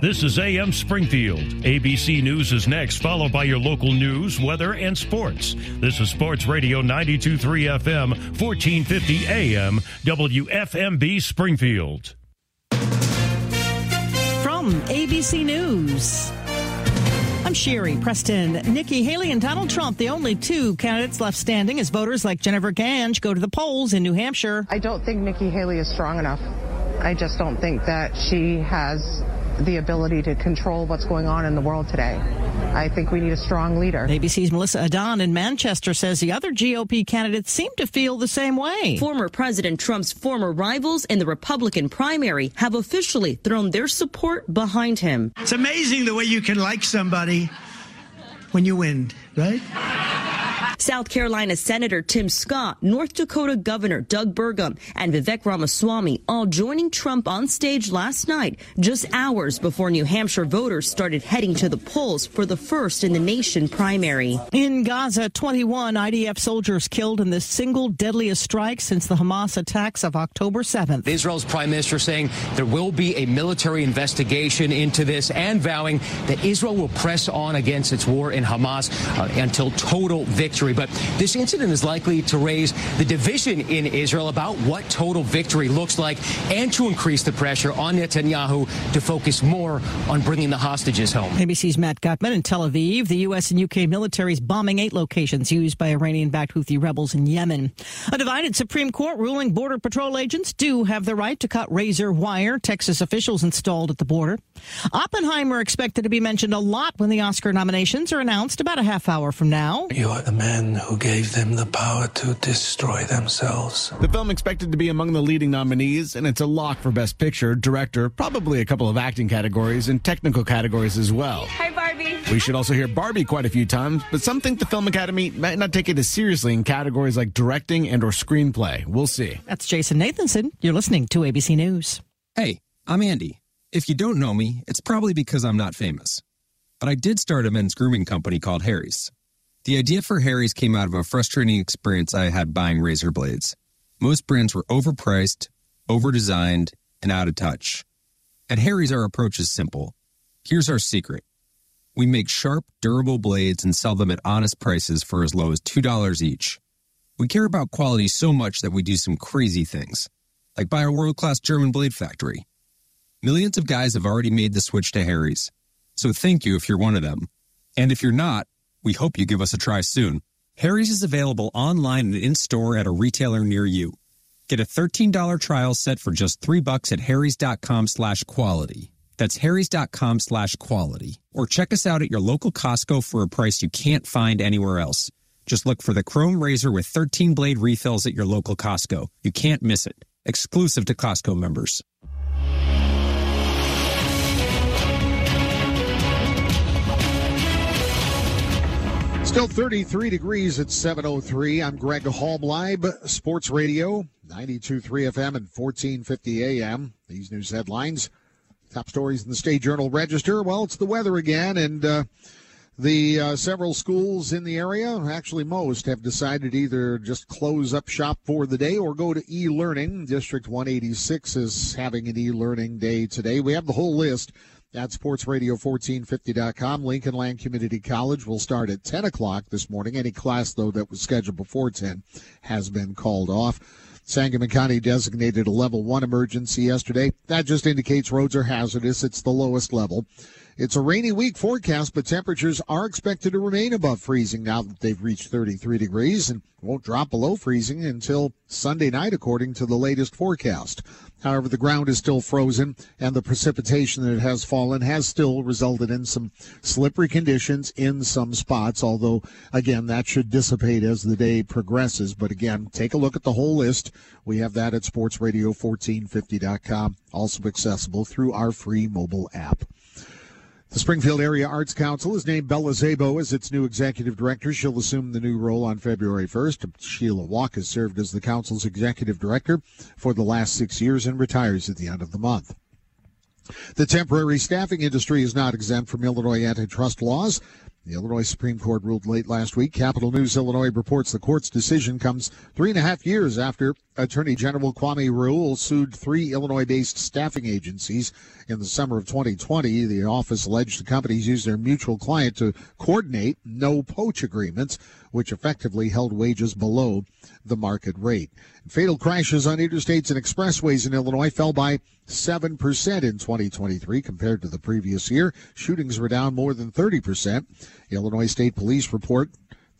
This is AM Springfield. ABC News is next, followed by your local news, weather, and sports. This is Sports Radio 923 FM, 1450 AM, WFMB Springfield. From ABC News. I'm Sherry Preston. Nikki Haley and Donald Trump, the only two candidates left standing as voters like Jennifer Gange go to the polls in New Hampshire. I don't think Nikki Haley is strong enough. I just don't think that she has the ability to control what's going on in the world today. I think we need a strong leader. ABC's Melissa Adon in Manchester says the other GOP candidates seem to feel the same way. Former President Trump's former rivals in the Republican primary have officially thrown their support behind him. It's amazing the way you can like somebody when you win, right? South Carolina Senator Tim Scott, North Dakota Governor Doug Burgum, and Vivek Ramaswamy all joining Trump on stage last night, just hours before New Hampshire voters started heading to the polls for the first in the nation primary. In Gaza, 21 IDF soldiers killed in the single deadliest strike since the Hamas attacks of October 7th. Israel's prime minister saying there will be a military investigation into this and vowing that Israel will press on against its war in Hamas uh, until total victory. But this incident is likely to raise the division in Israel about what total victory looks like and to increase the pressure on Netanyahu to focus more on bringing the hostages home. ABC's Matt Gutman in Tel Aviv. The U.S. and U.K. militaries bombing eight locations used by Iranian-backed Houthi rebels in Yemen. A divided Supreme Court ruling Border Patrol agents do have the right to cut razor wire Texas officials installed at the border. Oppenheimer expected to be mentioned a lot when the Oscar nominations are announced about a half hour from now. You are the man who gave them the power to destroy themselves. The film expected to be among the leading nominees, and it's a lock for Best Picture, Director, probably a couple of acting categories, and technical categories as well. Hi, Barbie. We should also hear Barbie quite a few times, but some think the Film Academy might not take it as seriously in categories like directing and or screenplay. We'll see. That's Jason Nathanson. You're listening to ABC News. Hey, I'm Andy. If you don't know me, it's probably because I'm not famous. But I did start a men's grooming company called Harry's. The idea for Harry's came out of a frustrating experience I had buying razor blades. Most brands were overpriced, overdesigned, and out of touch. At Harry's, our approach is simple. Here's our secret. We make sharp, durable blades and sell them at honest prices for as low as $2 each. We care about quality so much that we do some crazy things, like buy a world-class German blade factory. Millions of guys have already made the switch to Harry's. So thank you if you're one of them. And if you're not, we hope you give us a try soon. Harry's is available online and in-store at a retailer near you. Get a $13 trial set for just 3 bucks at harrys.com slash quality. That's harrys.com slash quality. Or check us out at your local Costco for a price you can't find anywhere else. Just look for the Chrome Razor with 13 blade refills at your local Costco. You can't miss it. Exclusive to Costco members. Still 33 degrees at 7.03. I'm Greg Halbleib, Sports Radio, 92.3 FM and 1450 AM. These news headlines, top stories in the State Journal Register. Well, it's the weather again, and uh, the uh, several schools in the area, actually most, have decided either just close up shop for the day or go to e-learning. District 186 is having an e-learning day today. We have the whole list at sportsradio1450.com. Lincoln Land Community College will start at 10 o'clock this morning. Any class, though, that was scheduled before 10 has been called off. Sangamon County designated a level one emergency yesterday. That just indicates roads are hazardous. It's the lowest level. It's a rainy week forecast, but temperatures are expected to remain above freezing now that they've reached 33 degrees and won't drop below freezing until Sunday night, according to the latest forecast. However, the ground is still frozen and the precipitation that has fallen has still resulted in some slippery conditions in some spots, although, again, that should dissipate as the day progresses. But again, take a look at the whole list. We have that at sportsradio1450.com, also accessible through our free mobile app. The Springfield Area Arts Council has named Bella Zabo as its new executive director. She'll assume the new role on February 1st. Sheila Walk has served as the council's executive director for the last six years and retires at the end of the month. The temporary staffing industry is not exempt from Illinois antitrust laws. The Illinois Supreme Court ruled late last week. Capital News Illinois reports the court's decision comes three and a half years after Attorney General Kwame Raoul sued three Illinois based staffing agencies in the summer of 2020. The office alleged the companies used their mutual client to coordinate no poach agreements, which effectively held wages below the market rate. Fatal crashes on interstates and expressways in Illinois fell by 7% in 2023 compared to the previous year. Shootings were down more than 30%. Illinois State Police report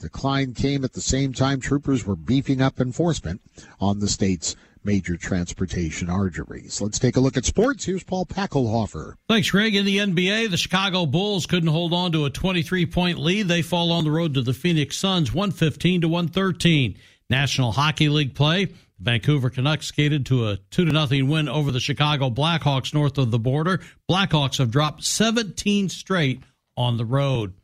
decline came at the same time troopers were beefing up enforcement on the state's major transportation arteries. Let's take a look at sports. Here's Paul Packelhofer. Thanks, Greg. In the NBA, the Chicago Bulls couldn't hold on to a 23 point lead. They fall on the road to the Phoenix Suns 115 to 113. National Hockey League play. Vancouver Canucks skated to a 2 to nothing win over the Chicago Blackhawks north of the border. Blackhawks have dropped 17 straight on the road.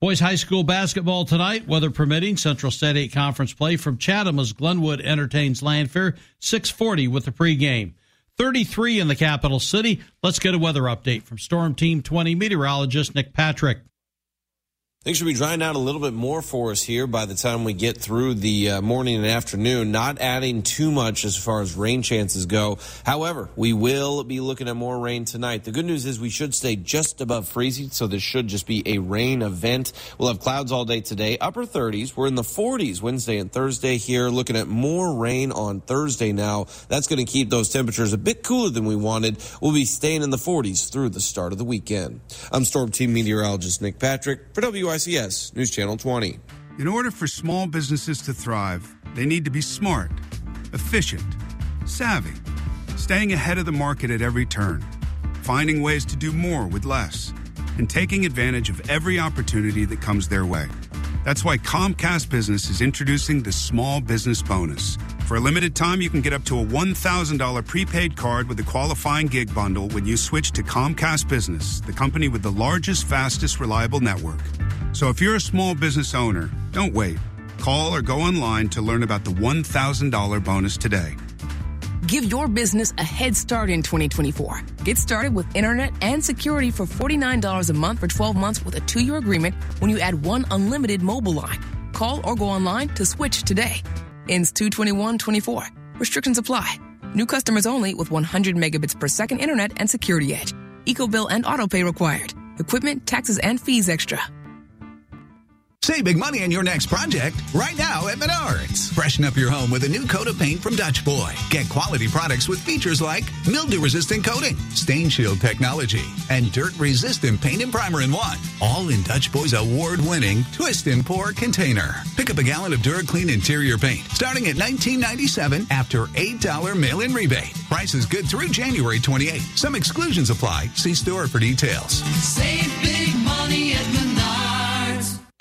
Boys high school basketball tonight, weather permitting. Central State 8 conference play from Chatham as Glenwood entertains Lanphier 640 with the pregame. 33 in the capital city. Let's get a weather update from Storm Team 20 meteorologist Nick Patrick. Things should be drying out a little bit more for us here by the time we get through the uh, morning and afternoon. Not adding too much as far as rain chances go. However, we will be looking at more rain tonight. The good news is we should stay just above freezing, so this should just be a rain event. We'll have clouds all day today, upper 30s. We're in the 40s Wednesday and Thursday here. Looking at more rain on Thursday now. That's going to keep those temperatures a bit cooler than we wanted. We'll be staying in the 40s through the start of the weekend. I'm Storm Team meteorologist Nick Patrick for W. WICS News Channel 20. In order for small businesses to thrive, they need to be smart, efficient, savvy, staying ahead of the market at every turn, finding ways to do more with less, and taking advantage of every opportunity that comes their way. That's why Comcast Business is introducing the Small Business Bonus. For a limited time, you can get up to a $1,000 prepaid card with a qualifying gig bundle when you switch to Comcast Business, the company with the largest, fastest, reliable network. So if you're a small business owner, don't wait. Call or go online to learn about the $1,000 bonus today. Give your business a head start in 2024. Get started with internet and security for $49 a month for 12 months with a two year agreement when you add one unlimited mobile line. Call or go online to switch today. Ends 22124. Restrictions apply. New customers only with 100 megabits per second internet and security edge. EcoBill and autopay required. Equipment, taxes, and fees extra. Save big money on your next project right now at Menards. Freshen up your home with a new coat of paint from Dutch Boy. Get quality products with features like mildew resistant coating, stain shield technology, and dirt resistant paint and primer in one. All in Dutch Boy's award winning twist and pour container. Pick up a gallon of DuraClean interior paint starting at $19.97 after $8 mail in rebate. Price is good through January 28. Some exclusions apply. See store for details. Save big money at Menards.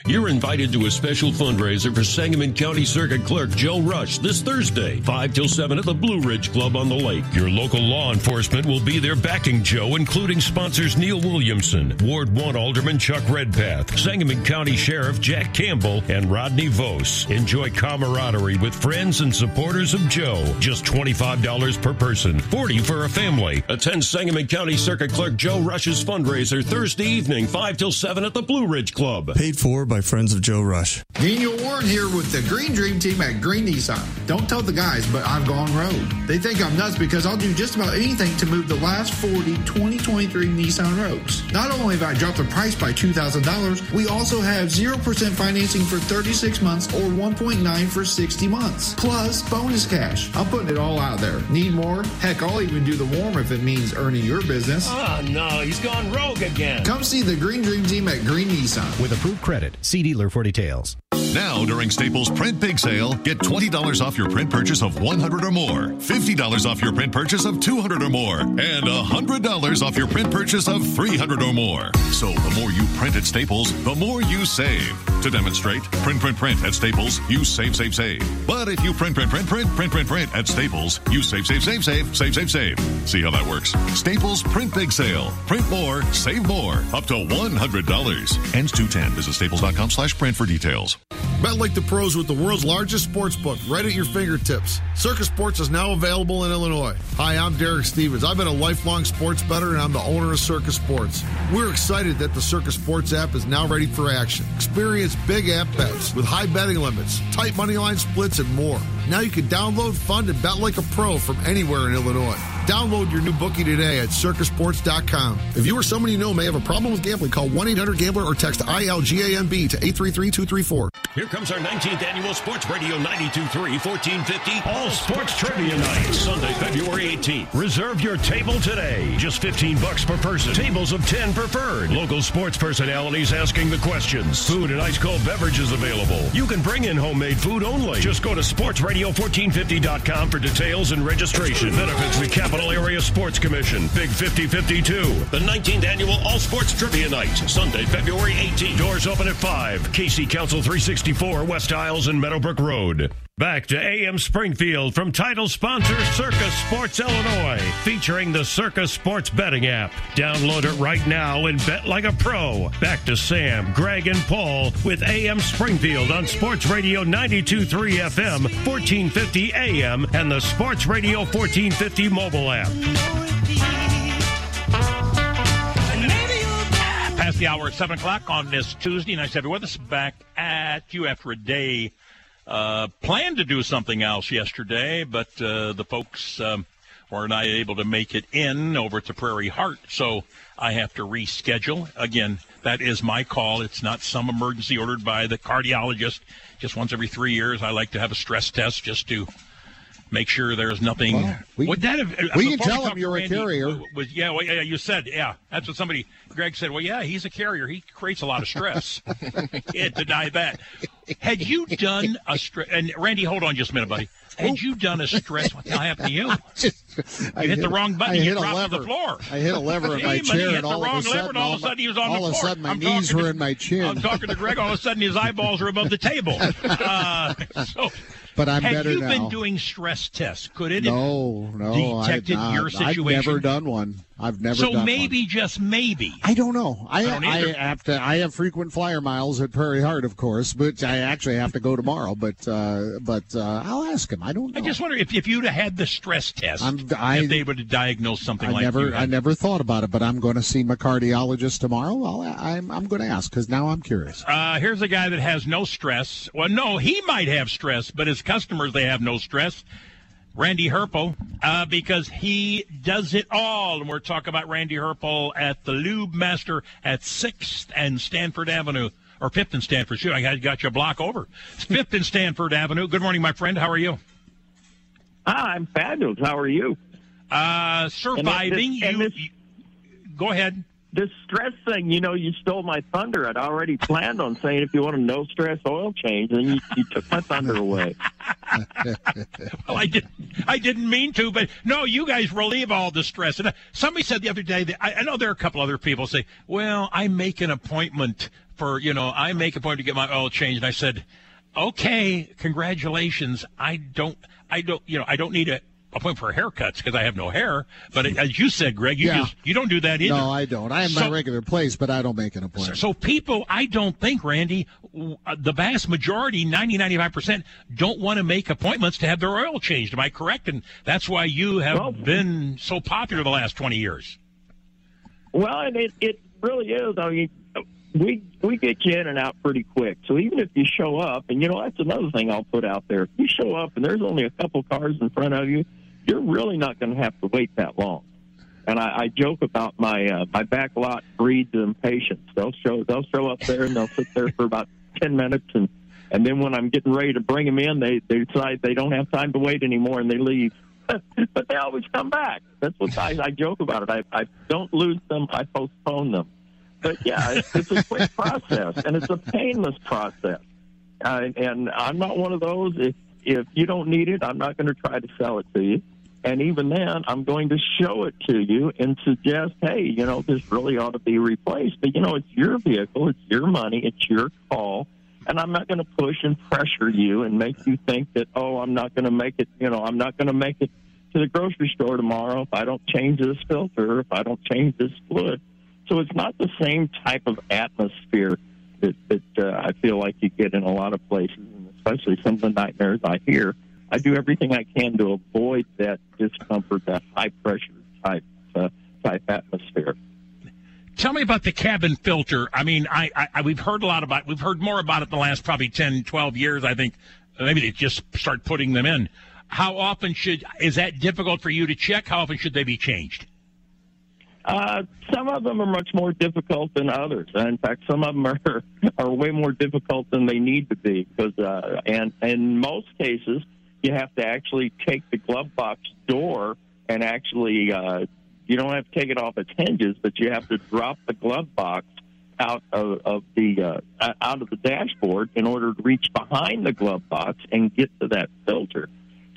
You're invited to a special fundraiser for Sangamon County Circuit Clerk Joe Rush this Thursday, 5 till 7 at the Blue Ridge Club on the lake. Your local law enforcement will be there backing Joe, including sponsors Neil Williamson, Ward 1 Alderman Chuck Redpath, Sangamon County Sheriff Jack Campbell, and Rodney Vos. Enjoy camaraderie with friends and supporters of Joe. Just $25 per person, 40 for a family. Attend Sangamon County Circuit Clerk Joe Rush's fundraiser Thursday evening, 5 till 7 at the Blue Ridge Club. Paid for by friends of Joe Rush. Daniel Ward here with the Green Dream Team at Green Nissan. Don't tell the guys, but I've gone road. They think I'm nuts because I'll do just about anything to move the last 40 2023 Nissan Rogues. Not only have I dropped the price by $2,000, we also have 0% financing for 36 months or 1.9 for 60 months. Plus bonus cash. I'm putting it all out there. Need more? Heck, I'll even do the warm if it means earning your business. Oh, no, he's gone rogue again. Come see the Green Dream Team at Green Nissan. With approved credit. See dealer for details. Now, during Staples Print Big Sale, get $20 off your print purchase of 100 or more, $50 off your print purchase of 200 or more, and $100 off your print purchase of 300 or more. So the more you print at Staples, the more you save. To demonstrate, print, print, print at Staples, you save, save, save. But if you print, print, print, print, print, print, print at Staples, you save, save, save, save, save, save, save. See how that works? Staples Print Big Sale. Print more, save more. Up to $100. Ends 210. Visit staples.com slash print for details. Bet like the pros with the world's largest sports book right at your fingertips. Circa Sports is now available in Illinois. Hi, I'm Derek Stevens. I've been a lifelong sports bettor and I'm the owner of Circa Sports. We're excited that the Circa Sports app is now ready for action. Experience big app bets with high betting limits, tight money line splits, and more. Now you can download, fund, and bet like a pro from anywhere in Illinois. Download your new bookie today at circasports.com. If you or someone you know may have a problem with gambling, call 1 800 Gambler or text ILGAMB to 833 234. Here comes our 19th annual Sports Radio 92.3 1450 All Sports Trivia Night, Sunday, February 18th. Reserve your table today. Just 15 bucks per person. Tables of 10 preferred. Local sports personalities asking the questions. Food and ice cold beverages available. You can bring in homemade food only. Just go to sportsradio1450.com for details and registration. Benefits the Capital Area Sports Commission. Big 5052. The 19th annual All Sports Trivia Night, Sunday, February 18th. Doors open at 5. Casey Council 364, West Iles and Meadowbrook Road. Back to AM Springfield from title sponsor Circa Sports Illinois, featuring the Circa Sports betting app. Download it right now and bet like a pro. Back to Sam, Greg, and Paul with AM Springfield on Sports Radio 92.3 FM, 1450 AM, and the Sports Radio 1450 mobile app. Past the hour at 7 o'clock on this Tuesday. Nice to have you with us back at you after a day. Uh, planned to do something else yesterday, but uh, the folks um, were not able to make it in over to Prairie Heart, so I have to reschedule. Again, that is my call. It's not some emergency ordered by the cardiologist. Just once every three years, I like to have a stress test just to make sure there's nothing. Well, we- Would that have, we can tell him you're a carrier. Was, yeah, well, yeah, you said, yeah. That's what somebody, Greg said. Well, yeah, he's a carrier. He creates a lot of stress. Can't deny that. Had you done a stress, and Randy, hold on just a minute, buddy. Had you done a stress, what the hell happened to you? I You hit the wrong button, I you hit a dropped to lever. the floor. I hit a lever in my chair, hit and the all wrong of a lever, sudden, and all of a sudden he was on all the of a sudden, my I'm knees were to- in my chin. I'm talking to Greg. All of a sudden, his eyeballs are above the table. Uh, so, But I'm had better you been doing stress tests? Could it have No, no, detected your situation? I've never done one. I've never so maybe, just maybe. I don't know. I, I don't I, have to. I have frequent flyer miles at Prairie Heart, of course, but I actually have to go tomorrow. But uh, but uh, I'll ask him. I don't know. I just wonder if, if you'd have had the stress test, I'm- I- if they would have diagnosed something I like never I never thought about it, but I'm going to see my cardiologist tomorrow. I'll, I'm I'm going to ask because now I'm curious. Uh, here's a guy that has no stress. Well, no, he might have stress, but his customers they have no stress. Randy Herpel, uh, because he does it all, and we're talking about Randy Herpel at the Lube Master at Sixth and Stanford Avenue, or Fifth and Stanford. Shoot, I got- you a block over. Fifth and Stanford Avenue. Good morning, my friend. How are you? Hi, I'm fabulous. How are you? Uh, surviving. And you, this- you- go ahead. This stress thing, you know, you stole my thunder. I'd already planned on saying if you want a no stress oil change, then you, you took my thunder away. Well, I didn't. I didn't mean to, but no, you guys relieve all the stress. And uh, somebody said the other day that I, I know there are a couple other people say, "Well, I make an appointment for you know, I make an appointment to get my oil changed." And I said, "Okay, congratulations. I don't. I don't. You know, I don't need a." Appointment for haircuts because I have no hair, but as you said, Greg, you Yeah. just you don't do that either. No, I don't. I have my So- regular place, but I don't make an appointment. So people, I don't think, Randy, w- uh, the vast majority, 90, 95%, don't want to make appointments to have their oil changed. Am I correct? And that's why you have been so popular the last 20 years. Well, and it, it really is. I mean, we we get you in and out pretty quick. So even if you show up, and you know that's another thing I'll put out there. If you show up and there's only a couple cars in front of you, you're really not going to have to wait that long. And I, I joke about my uh, my back lot breeds impatience. They'll show they'll show up there and they'll sit there for about ten minutes, and and then when I'm getting ready to bring them in, they they decide they don't have time to wait anymore and they leave. but they always come back. That's what I, I joke about it. I, I don't lose them. I postpone them. But yeah, it's, it's a quick process and it's a painless process. uh, and I'm not one of those. If if you don't need it, I'm not going to try to sell it to you. And even then, I'm going to show it to you and suggest, hey, you know, this really ought to be replaced. But you know, it's your vehicle, it's your money, it's your call, and I'm not going to push and pressure you and make you think that, oh, I'm not going to make it. You know, I'm not going to make it to the grocery store tomorrow if I don't change this filter, if I don't change this fluid. So it's not the same type of atmosphere that, that uh, I feel like you get in a lot of places, and especially some of the nightmares I hear. I do everything I can to avoid that discomfort, that high pressure type uh, type atmosphere. Tell me about the cabin filter. I mean, I, I we've heard a lot about. We've heard more about it the last probably 10, 12 years. I think maybe they just start putting them in. How often should is that difficult for you to check? How often should they be changed? Uh, some of them are much more difficult than others. In fact, some of them are are way more difficult than they need to be because, uh, and in most cases, you have to actually take the glove box door and actually, uh, you don't have to take it off its hinges, but you have to drop the glove box out of, of the uh, out of the dashboard in order to reach behind the glove box and get to that filter.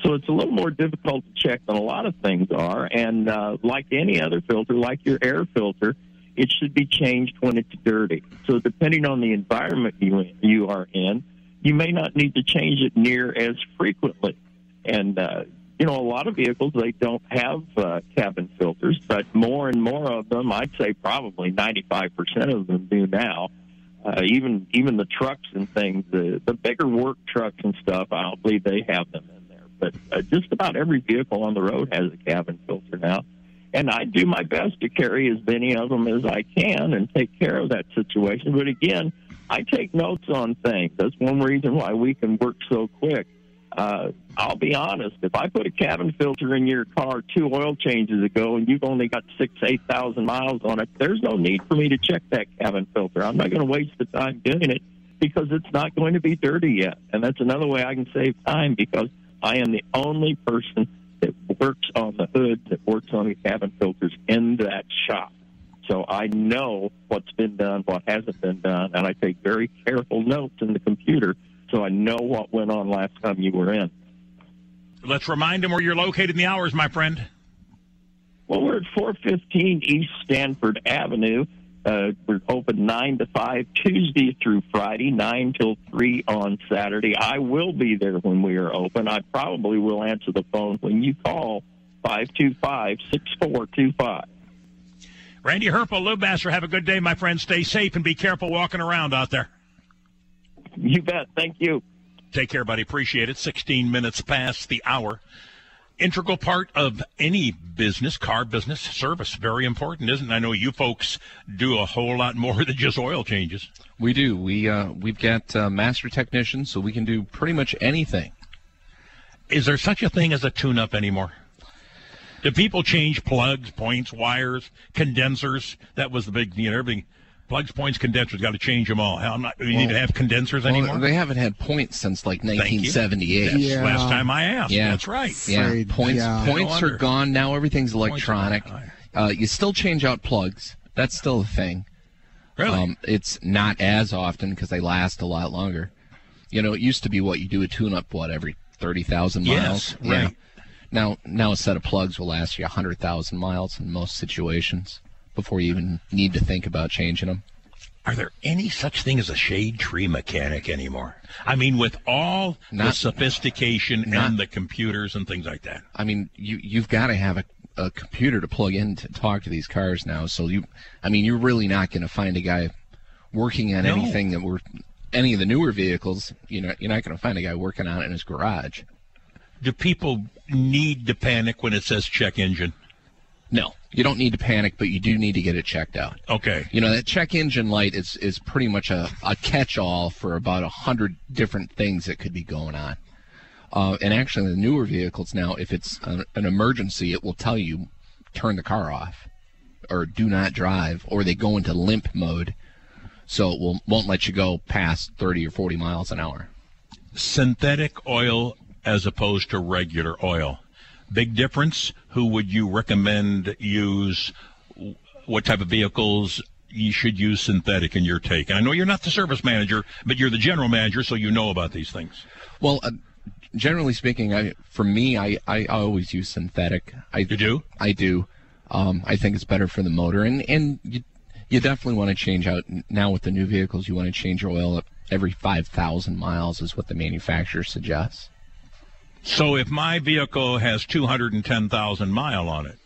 So it's a little more difficult to check than a lot of things are. And uh, like any other filter, like your air filter, it should be changed when it's dirty. So depending on the environment you you are in, you may not need to change it near as frequently. And uh, you know, a lot of vehicles they don't have uh, cabin filters, but more and more of them, I'd say probably 95% of them do now. Uh, even even the trucks and things, the the bigger work trucks and stuff, I don't believe they have them in. But uh, just about every vehicle on the road has a cabin filter now, and I do my best to carry as many of them as I can and take care of that situation. But again, I take notes on things. That's one reason why we can work so quick. Uh, I'll be honest. If I put a cabin filter in your car two oil changes ago, and you've only got six, eight thousand miles on it, there's no need for me to check that cabin filter. I'm not going to waste the time doing it because it's not going to be dirty yet. And that's another way I can save time because I am the only person that works on the hood, that works on the cabin filters in that shop. So I know what's been done, what hasn't been done, and I take very careful notes in the computer so I know what went on last time you were in. Let's remind them where you're located in the hours, my friend. Well, we're at 415 East Stanford Avenue. Uh, we're open 9 to 5 Tuesday through Friday, 9 till 3 on Saturday. I will be there when we are open. I probably will answer the phone when you call 525 6425. Randy Herpel, Lube Master, have a good day, my friend. Stay safe and be careful walking around out there. You bet. Thank you. Take care, buddy. Appreciate it. 16 minutes past the hour. Integral part of any business, car business, service. Very important, isn't it? I know you folks do a whole lot more than just oil changes. We do. We uh, we've got uh, master technicians, so we can do pretty much anything. Is there such a thing as a tune-up anymore? Do people change plugs, points, wires, condensers? That was the big, you know, everything. Plugs, points, condensers. Got to change them all. Hell, I'm not. You need to have condensers Well, anymore. they haven't had points since like Thank you. 1978. Yes, last time I asked. Yeah, That's right. Yeah, Afraid, points yeah. points No are gone now. Everything's electronic. Uh, you still change out plugs. That's still a thing. Really? Um, it's not as often because they last a lot longer. You know, it used to be what you do a tune-up what every thirty thousand miles. Yes, right. Now, now a set of plugs will last you hundred thousand miles in most situations before you even need to think about changing them. Are there any such thing as a shade tree mechanic anymore? I mean, with all the Not- sophistication not- and the computers and things like that. I mean, you you've got to have a, a computer to plug in to talk to these cars now. So you, I mean, you're really not going to find a guy working on No. anything that we're any of the newer vehicles. You know, you're not going to find a guy working on it in his garage. Do people need to panic when it says check engine? No, you don't need to panic, but you do need to get it checked out. Okay. You know that check engine light is is pretty much a, a catch all for about a hundred different things that could be going on. Uh, and actually, the newer vehicles now, if it's an, an emergency, it will tell you turn the car off or do not drive, or they go into limp mode, so it will won't let you go past thirty or forty miles an hour. Synthetic oil as opposed to regular oil. Big difference. Who would you recommend use? What type of vehicles you should use synthetic in your take? And I know you're not the service manager, but you're the general manager, so you know about these things. Well, uh, generally speaking, I for me, I, I always use synthetic. I you do. I do. Um, I think it's better for the motor, and and you, you definitely want to change out now with the new vehicles. You want to change your oil every five thousand miles, is what the manufacturer suggests. So if my vehicle has 210,000 mile on it,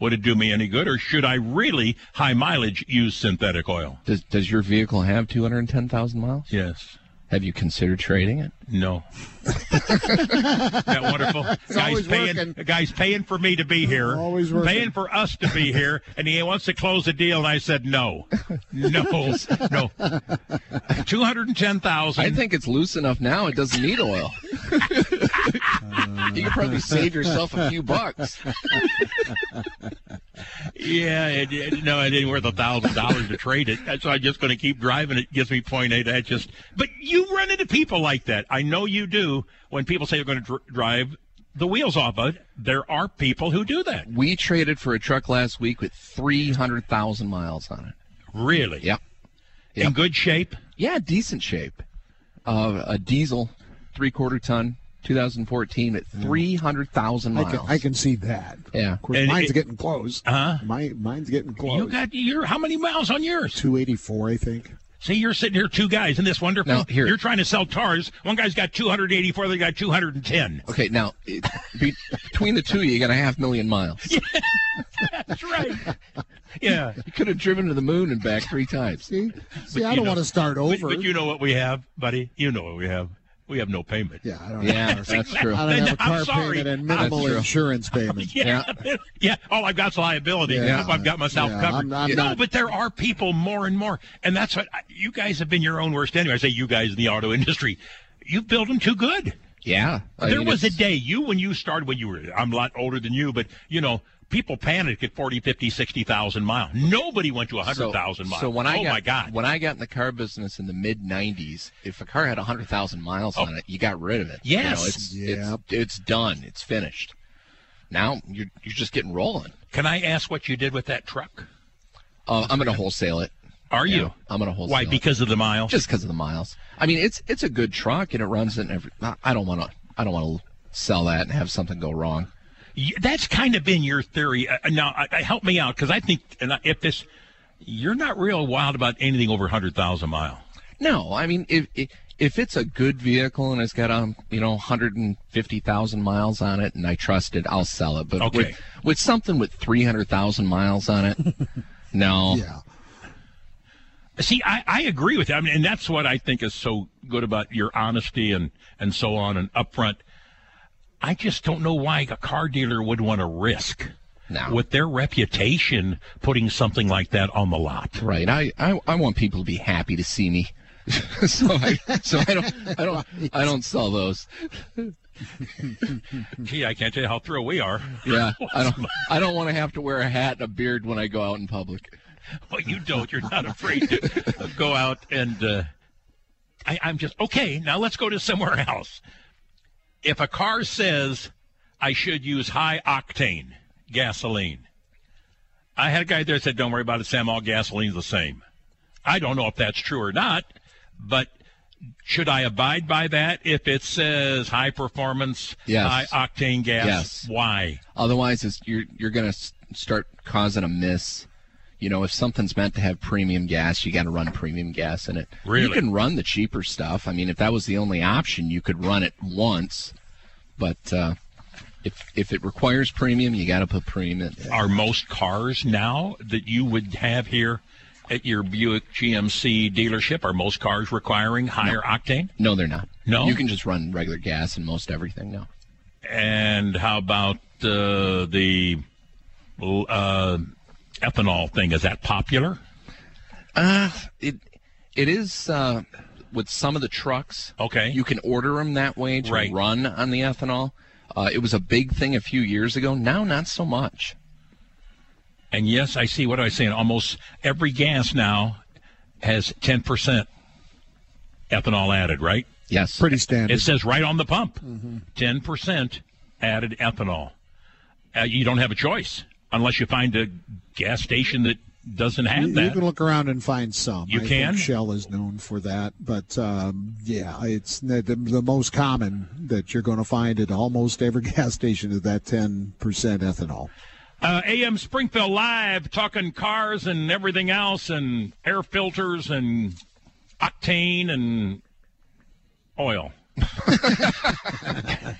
would it do me any good, or should I really high mileage use synthetic oil? Does Does your vehicle have two hundred ten thousand miles? Yes. Have you considered trading it? No. that wonderful. guy's paying. working. Guy's paying for me to be here. Always working. Paying for us to be here, and he wants to close the deal. And I said no, no, no. Two hundred and ten thousand. I think it's loose enough now; it doesn't need oil. you could probably save yourself a few bucks. Yeah, it, it, no, it ain't worth a thousand dollars to trade it. So I'm just going to keep driving. It gives me point eight. I just, but you run into people like that. I know you do. When people say they're going to dr- drive the wheels off of it, there are people who do that. We traded for a truck last week with three hundred thousand miles on it. Really? Yep. In good shape? Yeah, decent shape. Uh, a diesel, three quarter ton, 2014 at 300,000 I miles. can, I can see that. Yeah. Of course, And mine's it- getting close. Huh? My mine's getting close. You got your how many miles on yours? two eighty four, I think. See, you're sitting here, two guys, isn't this wonderful? Now, here- You're trying to sell tars. One guy's got 284, the other got 210. Okay, now it, be, between the two, you you got a half million miles. That's right. Yeah. You could have driven to the moon and back three times. See, see, But I don't know- want to start But, over. but you know what we have, buddy? You know what we have. We have no payment. yeah, I don't. Yeah, have, that's true. I don't have a I'm car payment and That's minimal true. insurance payment. Yeah. yeah. All oh, I've got's liability. Yeah. I've got myself Yeah, covered. I'm- I'm no, not- but there are people more and more. And that's what you guys have been your own worst enemy. I say you guys in the auto industry. You've built them too good. Yeah. I there mean, was a day, you, when you started, when you were, I'm a lot older than you, but, you know, people panicked at 40, 50, 60,000 miles. Nobody went to 100,000 miles. So when I oh, got my God. when I got in the car business in the mid '90s, if a car had hundred thousand miles on it, you got rid of it. You know, Oh. It's, Yeah. it's it's done. It's finished. Now you're you're just getting rolling. Can I ask what you did with that truck? Uh, I'm going to wholesale it. Are Yeah, you? I'm going to wholesale. Why? it. Because of the miles? just because of the miles. I mean, it's it's a good truck and it runs in every. I- I don't want to. I don't want to sell that and have something go wrong. Y- That's kind of been your theory. Uh, now, I, I, help me out because I think and I- if this, you're not real wild about anything over 100,000 mile. No, I mean if if, if it's a good vehicle and it's got um you know 150,000 miles on it and I trust it, I'll sell it. But Okay. with, with something with 300,000 miles on it, no. Yeah. See, I, I agree with that. I mean, and that's what I think is so good about your honesty and, and so on and upfront. I just don't know why a car dealer would want to risk No. with their reputation putting something like that on the lot. Right. I, I I want people to be happy to see me. so I so I don't I don't I don't sell those. Gee, I can't tell you how thrilled we are. Yeah. I don't I don't want to have to wear a hat and a beard when I go out in public. Well, you don't. You're not afraid to go out and. Uh, I, I'm just okay. Now let's go to somewhere else. If a car says I should use high octane gasoline, I had a guy there that said, "Don't worry about it, Sam. All gasoline's the same." I don't know if that's true or not, but should I abide by that if it says high performance, Yes. high octane gas? Yes. Why? Otherwise, it's, you're you're going to start causing a miss. You know, if something's meant to have premium gas, you got to run premium gas in it. Really? You can run the cheaper stuff. I mean, if that was the only option, you could run it once. But uh, if if it requires premium, you got to put premium in. It. Are most cars now that you would have here at your Buick GMC dealership are most cars requiring higher octane? No, they're not. No? You can just run regular gas in most everything now. And how about uh, the uh, ethanol thing? Is that popular? Uh, it it is uh, with some of the trucks. Okay. You can order them that way to Right. run on the ethanol. Uh, it was a big thing a few years ago. Now, not so much. And yes, I see what I was saying. Almost every gas now has 10% ethanol added, right? Yes. Pretty standard. It says right on the pump 10% added ethanol. Uh, you don't have a choice unless you find a gas station that doesn't have you, that. You can look around and find some. You I can? Shell is known for that, but um, yeah, it's the, the most common that you're going to find at almost every gas station is that 10% ethanol. Uh, AM Springfield Live, talking cars and everything else, and air filters and octane and oil.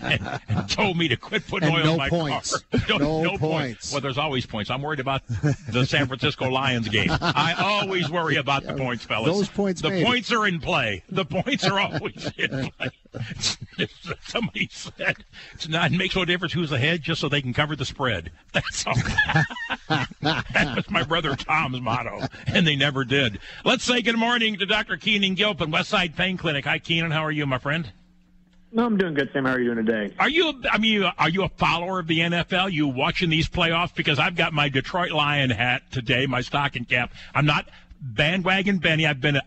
And, and told me to quit putting And oil no in my points. car. No points. points. Well, there's always points. I'm worried about the San Francisco Lions game. I always worry about the points, fellas. Those points The it. points are in play. The points are always in play. Somebody said it's not it makes no difference who's ahead, just so they can cover the spread. That's all. that was my brother Tom's motto, and they never did. Let's say good morning to Dr. Keenan Gilpin, Westside Pain Clinic. Hi, Keenan. How are you, my friend? No, I'm doing good, Sam. How are you doing today? Are you? I mean, are you a follower of the NFL? You watching these playoffs? Because I've got my Detroit Lion hat today, my stocking cap. I'm not bandwagon Benny. I've been. A,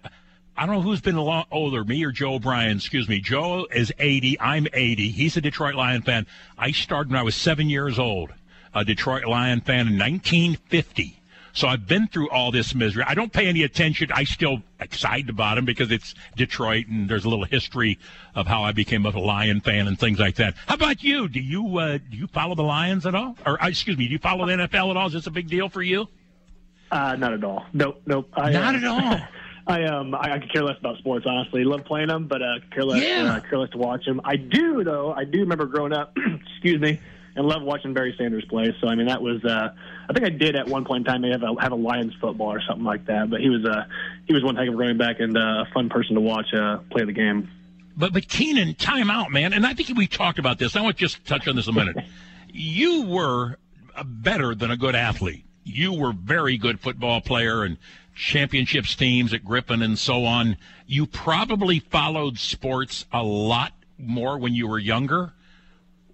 I don't know who's been a lot older, me or Joe Bryan. Excuse me. Joe is 80. I'm 80. He's a Detroit Lion fan. I started when I was seven years old. A Detroit Lion fan in 1950. So I've been through all this misery. I don't pay any attention. I still excited about him because it's Detroit and there's a little history of how I became a Lion fan and things like that. How about you? Do you uh, do you follow the Lions at all? Or uh, excuse me, do you follow the NFL at all? Is this a big deal for you? Uh, not at all. Nope, nope. I, Not uh, at all. I um I, I could care less about sports, honestly. Love playing them, but uh, care less. Yeah. Uh, care less to watch them. I do though. I do remember growing up. excuse me. And love watching Barry Sanders play. So I mean, that was. Uh, I think I did at one point in time. Maybe have a have a Lions football or something like that. But he was. Uh, he was one heck of a running back and uh, a fun person to watch uh, play the game. But but Keenan, time out, man. And I think we talked about this. I want to just touch on this a minute. you were better than a good athlete. You were very good football player and championships teams at Griffin and so on. You probably followed sports a lot more when you were younger.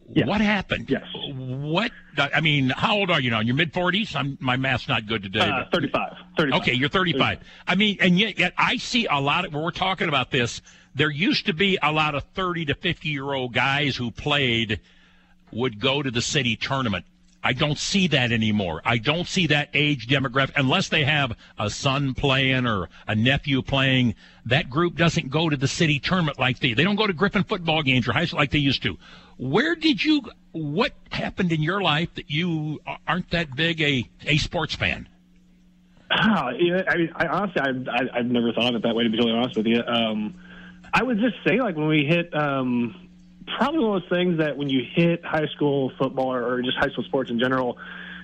What happened? Yes. What? I mean, how old are you now? In your mid forties? I'm my math's not good today. Uh, 35. 35. Okay, you're 35. I mean, and yet, yet I see a lot of when we're talking about this. There used to be a lot of 30 to 50 year old guys who played would go to the city tournament. I don't see that anymore. I don't see that age demographic unless they have a son playing or a nephew playing. That group doesn't go to the city tournament like they. They don't go to Griffin football games or high school like they used to. Where did you? What happened in your life that you aren't that big a a sports fan? Ah, yeah, I mean, I honestly, I've, I- I've never thought of it that way. To be totally honest with you, um, I would just say like when we hit, um, probably one of those things that when you hit high school football or, just high school sports in general,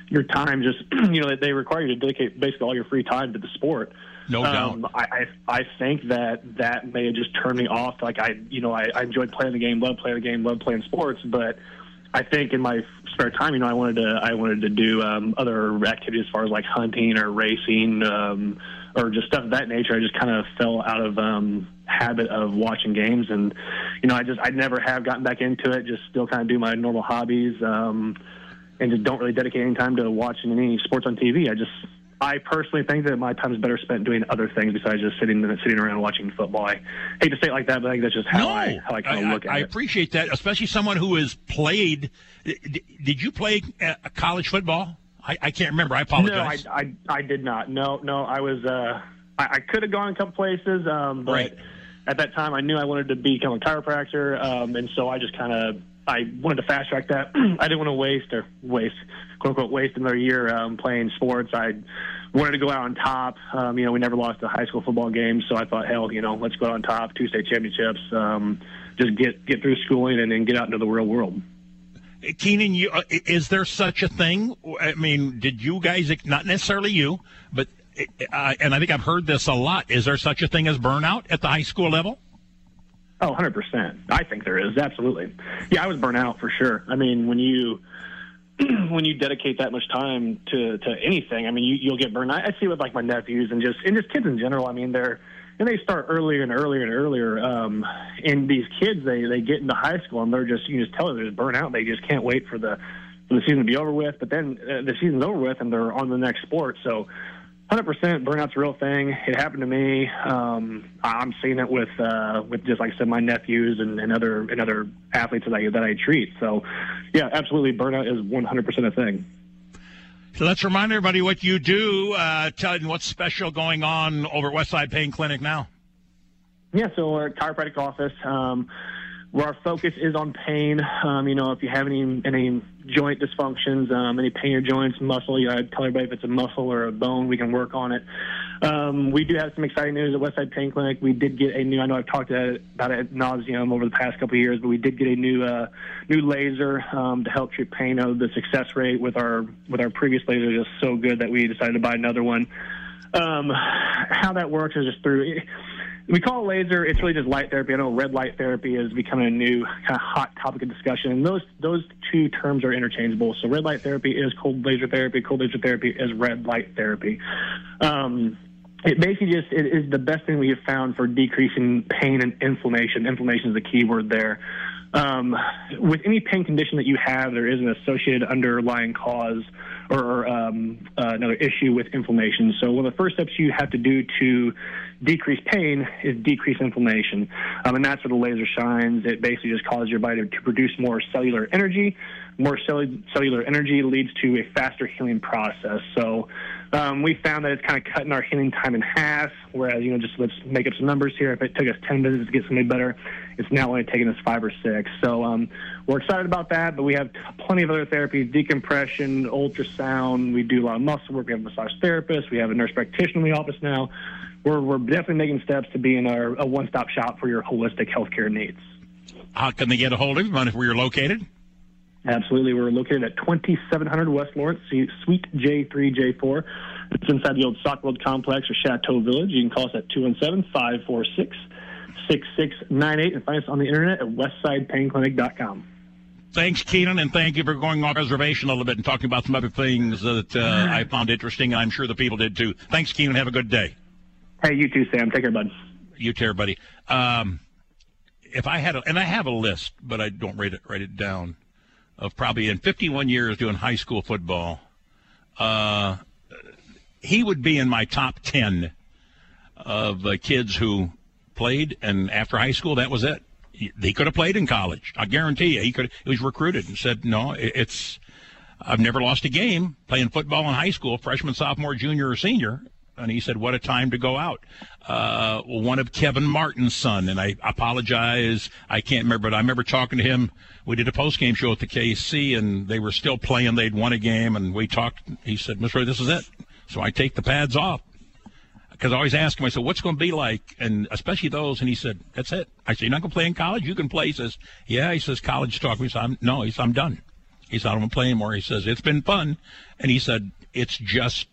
your time just, you know, they require you to dedicate basically all your free time to the sport. No um, I, I I think that that may have just turned me off. Like I, you know, I, I enjoyed playing the game, love playing the game, love playing sports, but I think in my spare time, you know, I wanted to I wanted to do um, other activities as far as like hunting or racing um, or just stuff of that nature. I just kind of fell out of um, habit of watching games, and you know, I just I never have gotten back into it. Just still kind of do my normal hobbies, um, and just don't really dedicate any time to watching any sports on TV. I just I personally think that my time is better spent doing other things besides just sitting sitting around watching football. I hate to say it like that, but I think that's just how I how I kind of look at I it. I appreciate that, especially someone who has played. Did you play uh, college football? I, I can't remember. I apologize. No, I, I, I did not. No, no, I was. Uh, I, I could have gone a couple places, um, but Right. At that time, I knew I wanted to become a chiropractor, um, and so I just kind of I wanted to fast track that. I didn't want to waste or waste quote unquote waste another year um, playing sports. I wanted to go out on top. Um, you know, we never lost a high school football game, so I thought, hell, you know, let's go out on top, two state championships, um, just get get through schooling and then get out into the real world. Keenan, you, uh, is there such a thing? I mean, did you guys, not necessarily you, but uh, and I think I've heard this a lot. Is there such a thing as burnout at the high school level? Oh, 100%. I think there is. Absolutely. Yeah, I was burnt out for sure. I mean, when you when you dedicate that much time to to anything, I mean, you, you'll get burned. I, I see it with like my nephews and just and just kids in general. I mean, they're and they start earlier and earlier and earlier. Um, and these kids, they they get into high school and they're just you just tell them they're burnt out. They just can't wait for the for the season to be over with. But then uh, the season's over with and they're on the next sport. So. 100% burnout's a real thing. It happened to me. Um, I'm seeing it with uh, with just like I said, my nephews and, and other and other athletes that I that I treat. So, yeah, absolutely, burnout is 100% a thing. So let's remind everybody what you do. Uh, tell them what's special going on over at Westside Pain Clinic now. Yeah, so we're a chiropractic office. Um, where our focus is on pain. Um, you know, if you have any any joint dysfunctions, um, any pain in your joints, muscle, you know, I tell everybody if it's a muscle or a bone, we can work on it. Um, we do have some exciting news at Westside Pain Clinic. We did get a new. I know I've talked about it ad nauseum over the past couple of years, but we did get a new uh, new laser um, to help treat pain. Uh, the success rate with our with our previous laser is just so good that we decided to buy another one. Um, how that works is just through we call it laser. It's really just light therapy. I know red light therapy is becoming a new kind of hot topic of discussion, and those those two terms are interchangeable. So red light therapy is cold laser therapy. Cold laser therapy is red light therapy. Um, it basically just it is the best thing we have found for decreasing pain and inflammation. Inflammation is the key word there. Um, with any pain condition that you have, there is an associated underlying cause or um, uh, another issue with inflammation. So one of the first steps you have to do to decrease pain is decrease inflammation. Um, and that's where the laser shines. It basically just causes your body to produce more cellular energy. More cellular energy leads to a faster healing process. So um, we found that it's kind of cutting our healing time in half. Whereas, you know, just let's make up some numbers here. If it took us 10 minutes to get somebody better, it's now only taking us five or six. So um, we're excited about that. But we have plenty of other therapies: decompression, ultrasound. We do a lot of muscle work. We have a massage therapist. We have a nurse practitioner in the office now we're, we're definitely making steps to being a, a one stop shop for your holistic healthcare needs. How can they get a hold of you? Where you're located? Absolutely. We're located at 2700 West Lawrence, Suite J3J4. It's inside the old Soccer World Complex or Chateau Village. You can call us at 217 546 6698 and find us on the internet at westsidepainclinic.com. Thanks, Keenan, and thank you for going off reservation a little bit and talking about some other things that uh, I found interesting, and I'm sure the people did too. Thanks, Keenan. Have a good day. Hey, you too, Sam. Take care, bud. You too, buddy. Um, if I had, a, and I have a list, but I don't write it write it down, of probably in 51 years doing high school football, uh, he would be in my top 10 of uh, kids who played, and after high school, that was it. He, could have played in college. I guarantee you, he could. He was recruited and said, "No, it, it's." I've never lost a game playing football in high school, freshman, sophomore, junior, or senior, and he said, "What a time to go out." Uh, one of Kevin Martin's son, and I apologize, I can't remember, but I remember talking to him. We did a post game show at the KC, and they were still playing. They'd won a game, and we talked. He said, "Mr. Ray, this is it." So I take the pads off because I always ask him. I said, "What's going to be like?" And especially those. And he said, "That's it." I said, "You're not going to play in college? You can play." He says, "Yeah." He says, "College talk." He said, I'm, "No." He said, "I'm done." He said, "I don't want to play anymore." He says, "It's been fun," and he said, "It's just."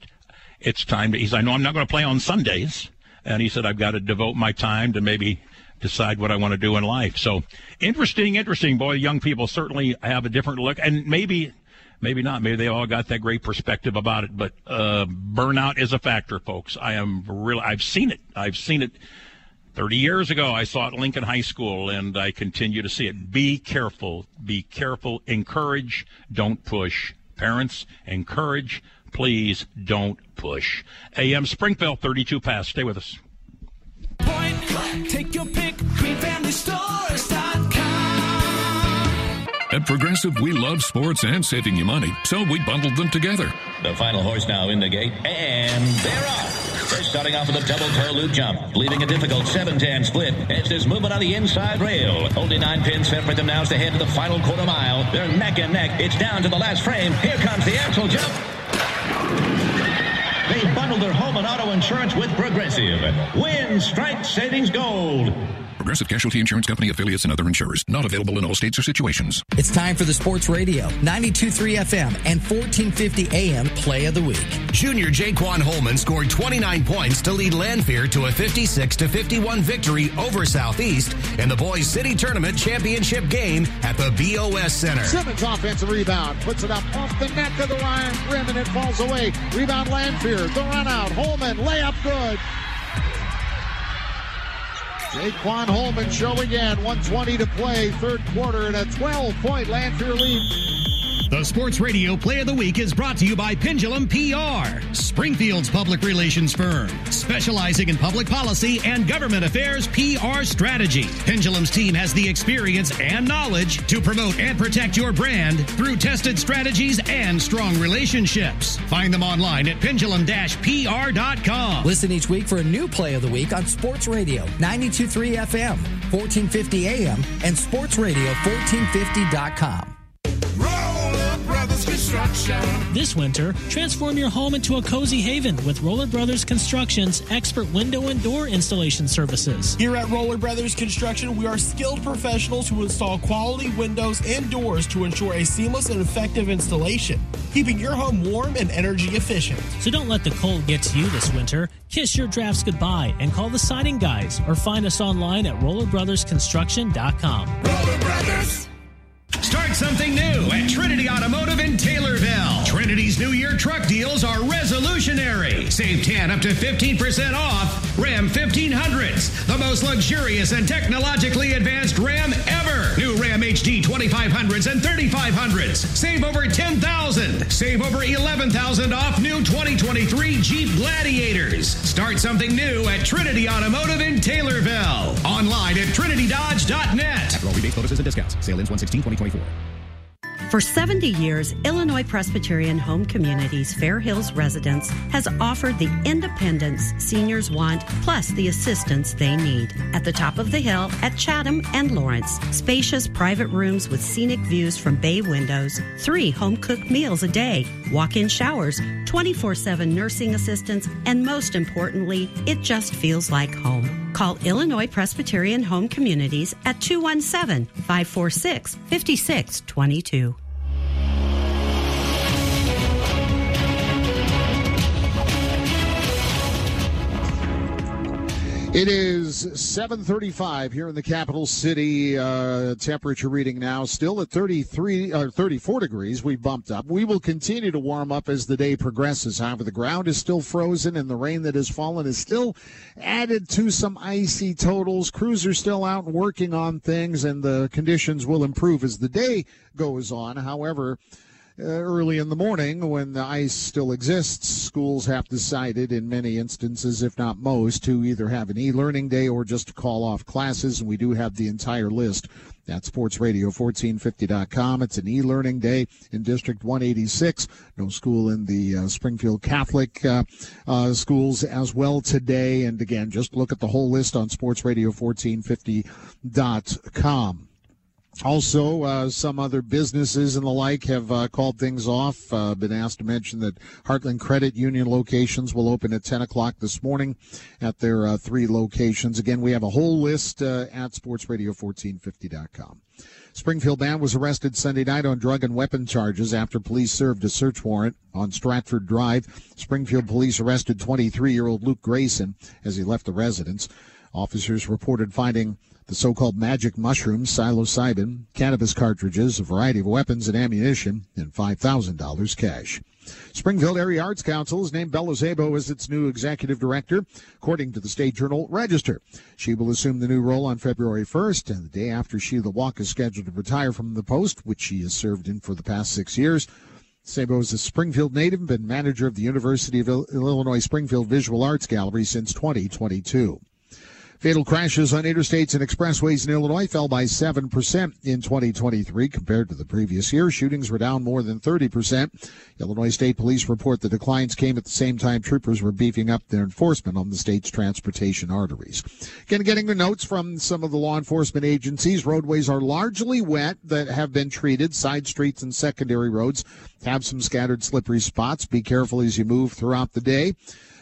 it's time to, he said, I know I'm not going to play on Sundays. And he said, I've got to devote my time to maybe decide what I want to do in life. So interesting, interesting. Boy, young people certainly have a different look and maybe, maybe not. Maybe they all got that great perspective about it, but, uh, burnout is a factor, folks. I am real. I've seen it. I've seen it 30 years ago. I saw it at Lincoln High School and I continue to see it. Be careful. Be careful. Encourage. Don't push. Parents, encourage Please don't push. AM Springfield 32 past. Stay with us. Point, take your pick, At Progressive, we love sports and saving you money, so we bundled them together. The final horse now in the gate, and they're off. They're starting off with a double toe loop jump, leaving a difficult 7-10 split as there's movement on the inside rail. Only nine pins separate them now as they head to the final quarter mile. They're neck and neck. It's down to the last frame. Here comes the axle jump. They bundled their home and auto insurance with Progressive. Win strike savings gold. Progressive Casualty Insurance Company affiliates and other insurers. Not available in all states or situations. It's time for the Sports Radio, 92.3 FM and 1450 AM Play of the Week. Junior Jaquan Holman scored 29 points to lead Lanphier to a 56 to 51 victory over Southeast in the Boys City Tournament Championship game at the BOS Center. Simmons offensive rebound puts it up off the net to the line rim and it falls away. Rebound Lanphier. The run out. Holman layup good. Jaquan Holman show again. 120 to play, third quarter, and a 12 point Lanphier lead. The Sports Radio Play of the Week is brought to you by Pendulum PR, Springfield's public relations firm, specializing in public policy and government affairs PR strategy. Pendulum's team has the experience and knowledge to promote and protect your brand through tested strategies and strong relationships. Find them online at pendulum-pr.com. Listen each week for a new Play of the Week on Sports Radio 923 FM, 1450 AM, and sportsradio1450.com. This winter, transform your home into a cozy haven with Roller Brothers Construction's expert window and door installation services. Here at Roller Brothers Construction, we are skilled professionals who install quality windows and doors to ensure a seamless and effective installation, keeping your home warm and energy efficient. So don't let the cold get to you this winter. Kiss your drafts goodbye and call the siding guys or find us online at rollerbrothersconstruction.com. Roller Brothers! Start something new at Trinity Automotive in Taylorville. Trinity's New Year truck deals are resolutionary. Save 10 up to 15% off Ram 1500s, the most luxurious and technologically advanced Ram ever. New Ram HD 2500s and 3500s. Save over 10,000. Save over 11,000 off new 2023 Jeep Gladiators. Start something new at Trinity Automotive in Taylorville. Online at trinitydodge.net. Roll rebate bonuses and discounts. Sale ends 116 2024. For 70 years, Illinois Presbyterian Home Communities Fair Hills residents has offered the independence seniors want plus the assistance they need. At the top of the hill at Chatham and Lawrence, spacious private rooms with scenic views from bay windows, three home cooked meals a day, walk in showers, 24 7 nursing assistance, and most importantly, it just feels like home. Call Illinois Presbyterian Home Communities at 217 546 5622. It is 7:35 here in the capital city. Uh, temperature reading now still at 33 or uh, 34 degrees. We bumped up. We will continue to warm up as the day progresses. However, the ground is still frozen, and the rain that has fallen is still added to some icy totals. Crews are still out working on things, and the conditions will improve as the day goes on. However. Uh, early in the morning when the ice still exists, schools have decided in many instances, if not most, to either have an e-learning day or just to call off classes. And we do have the entire list at sportsradio1450.com. It's an e-learning day in District 186. No school in the uh, Springfield Catholic uh, uh, schools as well today. And again, just look at the whole list on sportsradio1450.com. Also, uh, some other businesses and the like have uh, called things off. Uh, been asked to mention that Heartland Credit Union locations will open at 10 o'clock this morning at their uh, three locations. Again, we have a whole list uh, at sportsradio1450.com. Springfield man was arrested Sunday night on drug and weapon charges after police served a search warrant on Stratford Drive. Springfield police arrested 23 year old Luke Grayson as he left the residence. Officers reported finding the so-called magic mushrooms, psilocybin, cannabis cartridges, a variety of weapons and ammunition, and $5,000 cash. Springfield Area Arts Council has named Bella Zabo as its new executive director, according to the State Journal Register. She will assume the new role on February 1st, and the day after Sheila Walk is scheduled to retire from the post, which she has served in for the past six years. Sabo is a Springfield native, been manager of the University of Illinois Springfield Visual Arts Gallery since 2022. Fatal crashes on interstates and expressways in Illinois fell by 7% in 2023 compared to the previous year. Shootings were down more than 30%. Illinois State Police report the declines came at the same time troopers were beefing up their enforcement on the state's transportation arteries. Again, getting the notes from some of the law enforcement agencies, roadways are largely wet that have been treated. Side streets and secondary roads have some scattered slippery spots. Be careful as you move throughout the day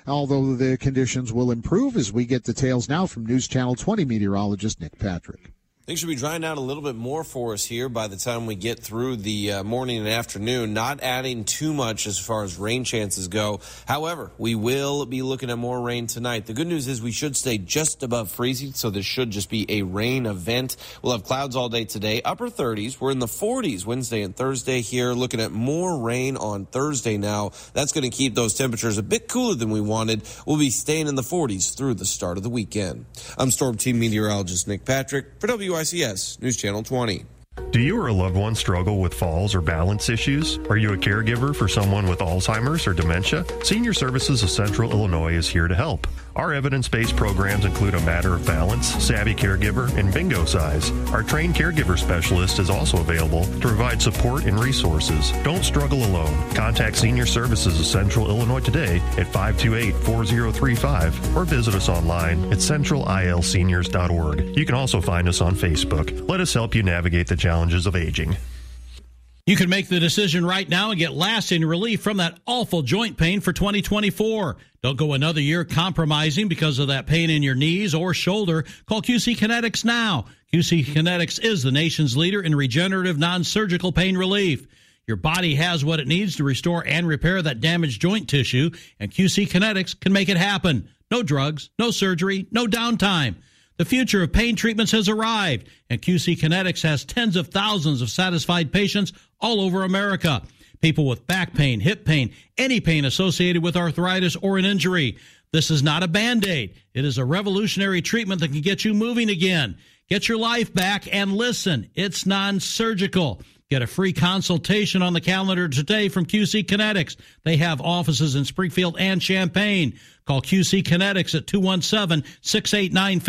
although the conditions will improve as we get details now from News Channel 20 meteorologist Nick Patrick. Things should be drying out a little bit more for us here by the time we get through the uh, morning and afternoon. Not adding too much as far as rain chances go. However, we will be looking at more rain tonight. The good news is we should stay just above freezing, so this should just be a rain event. We'll have clouds all day today, upper 30s. We're in the 40s Wednesday and Thursday here. Looking at more rain on Thursday now. That's going to keep those temperatures a bit cooler than we wanted. We'll be staying in the 40s through the start of the weekend. I'm Storm Team Meteorologist Nick Patrick for WI. WICS News Channel 20. Do you or a loved one struggle with falls or balance issues? Are you a caregiver for someone with Alzheimer's or dementia? Senior Services of Central Illinois is here to help. Our evidence based programs include a matter of balance, savvy caregiver, and bingo size. Our trained caregiver specialist is also available to provide support and resources. Don't struggle alone. Contact Senior Services of Central Illinois today at 528 4035 or visit us online at centralilseniors.org. You can also find us on Facebook. Let us help you navigate the challenges of aging. You can make the decision right now and get lasting relief from that awful joint pain for 2024. Don't go another year compromising because of that pain in your knees or shoulder. Call QC Kinetics now. QC Kinetics is the nation's leader in regenerative non-surgical pain relief. Your body has what it needs to restore and repair that damaged joint tissue, and QC Kinetics can make it happen. No drugs, no surgery, no downtime. The future of pain treatments has arrived, and QC Kinetics has tens of thousands of satisfied patients all over America. People with back pain, hip pain, any pain associated with arthritis or an injury. This is not a band aid. It is a revolutionary treatment that can get you moving again. Get your life back and listen. It's non surgical. Get a free consultation on the calendar today from QC Kinetics. They have offices in Springfield and Champaign. Call QC Kinetics at 217 689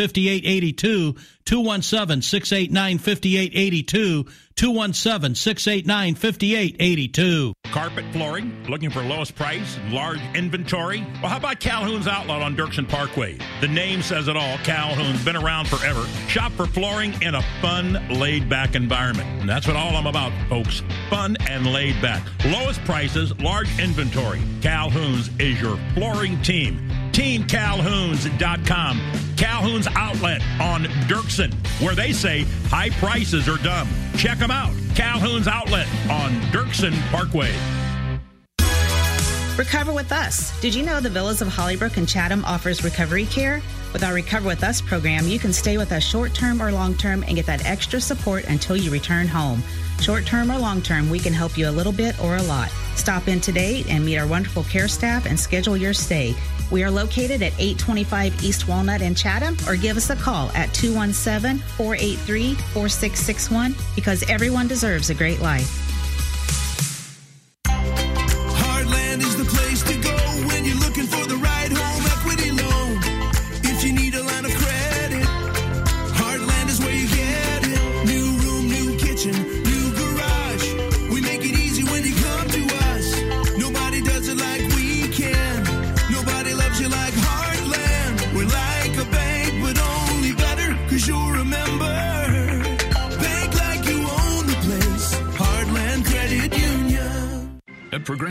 5882. 217 689 5882. 217 689 5882. Carpet flooring, looking for lowest price, large inventory? Well, how about Calhoun's Outlet on Dirksen Parkway? The name says it all. Calhoun's been around forever. Shop for flooring in a fun, laid back environment. And that's what all I'm about, folks. Fun and laid back. Lowest prices, large inventory. Calhoun's is your flooring team. TeamCalhoun's.com. Calhoun's Outlet on Dirksen, where they say high prices are dumb. Check them out. Calhoun's Outlet on Dirksen Parkway. Recover with us. Did you know the Villas of Hollybrook and Chatham offers recovery care? With our Recover with Us program, you can stay with us short term or long term and get that extra support until you return home. Short term or long term, we can help you a little bit or a lot. Stop in today and meet our wonderful care staff and schedule your stay. We are located at 825 East Walnut in Chatham, or give us a call at 217 483 4661 because everyone deserves a great life.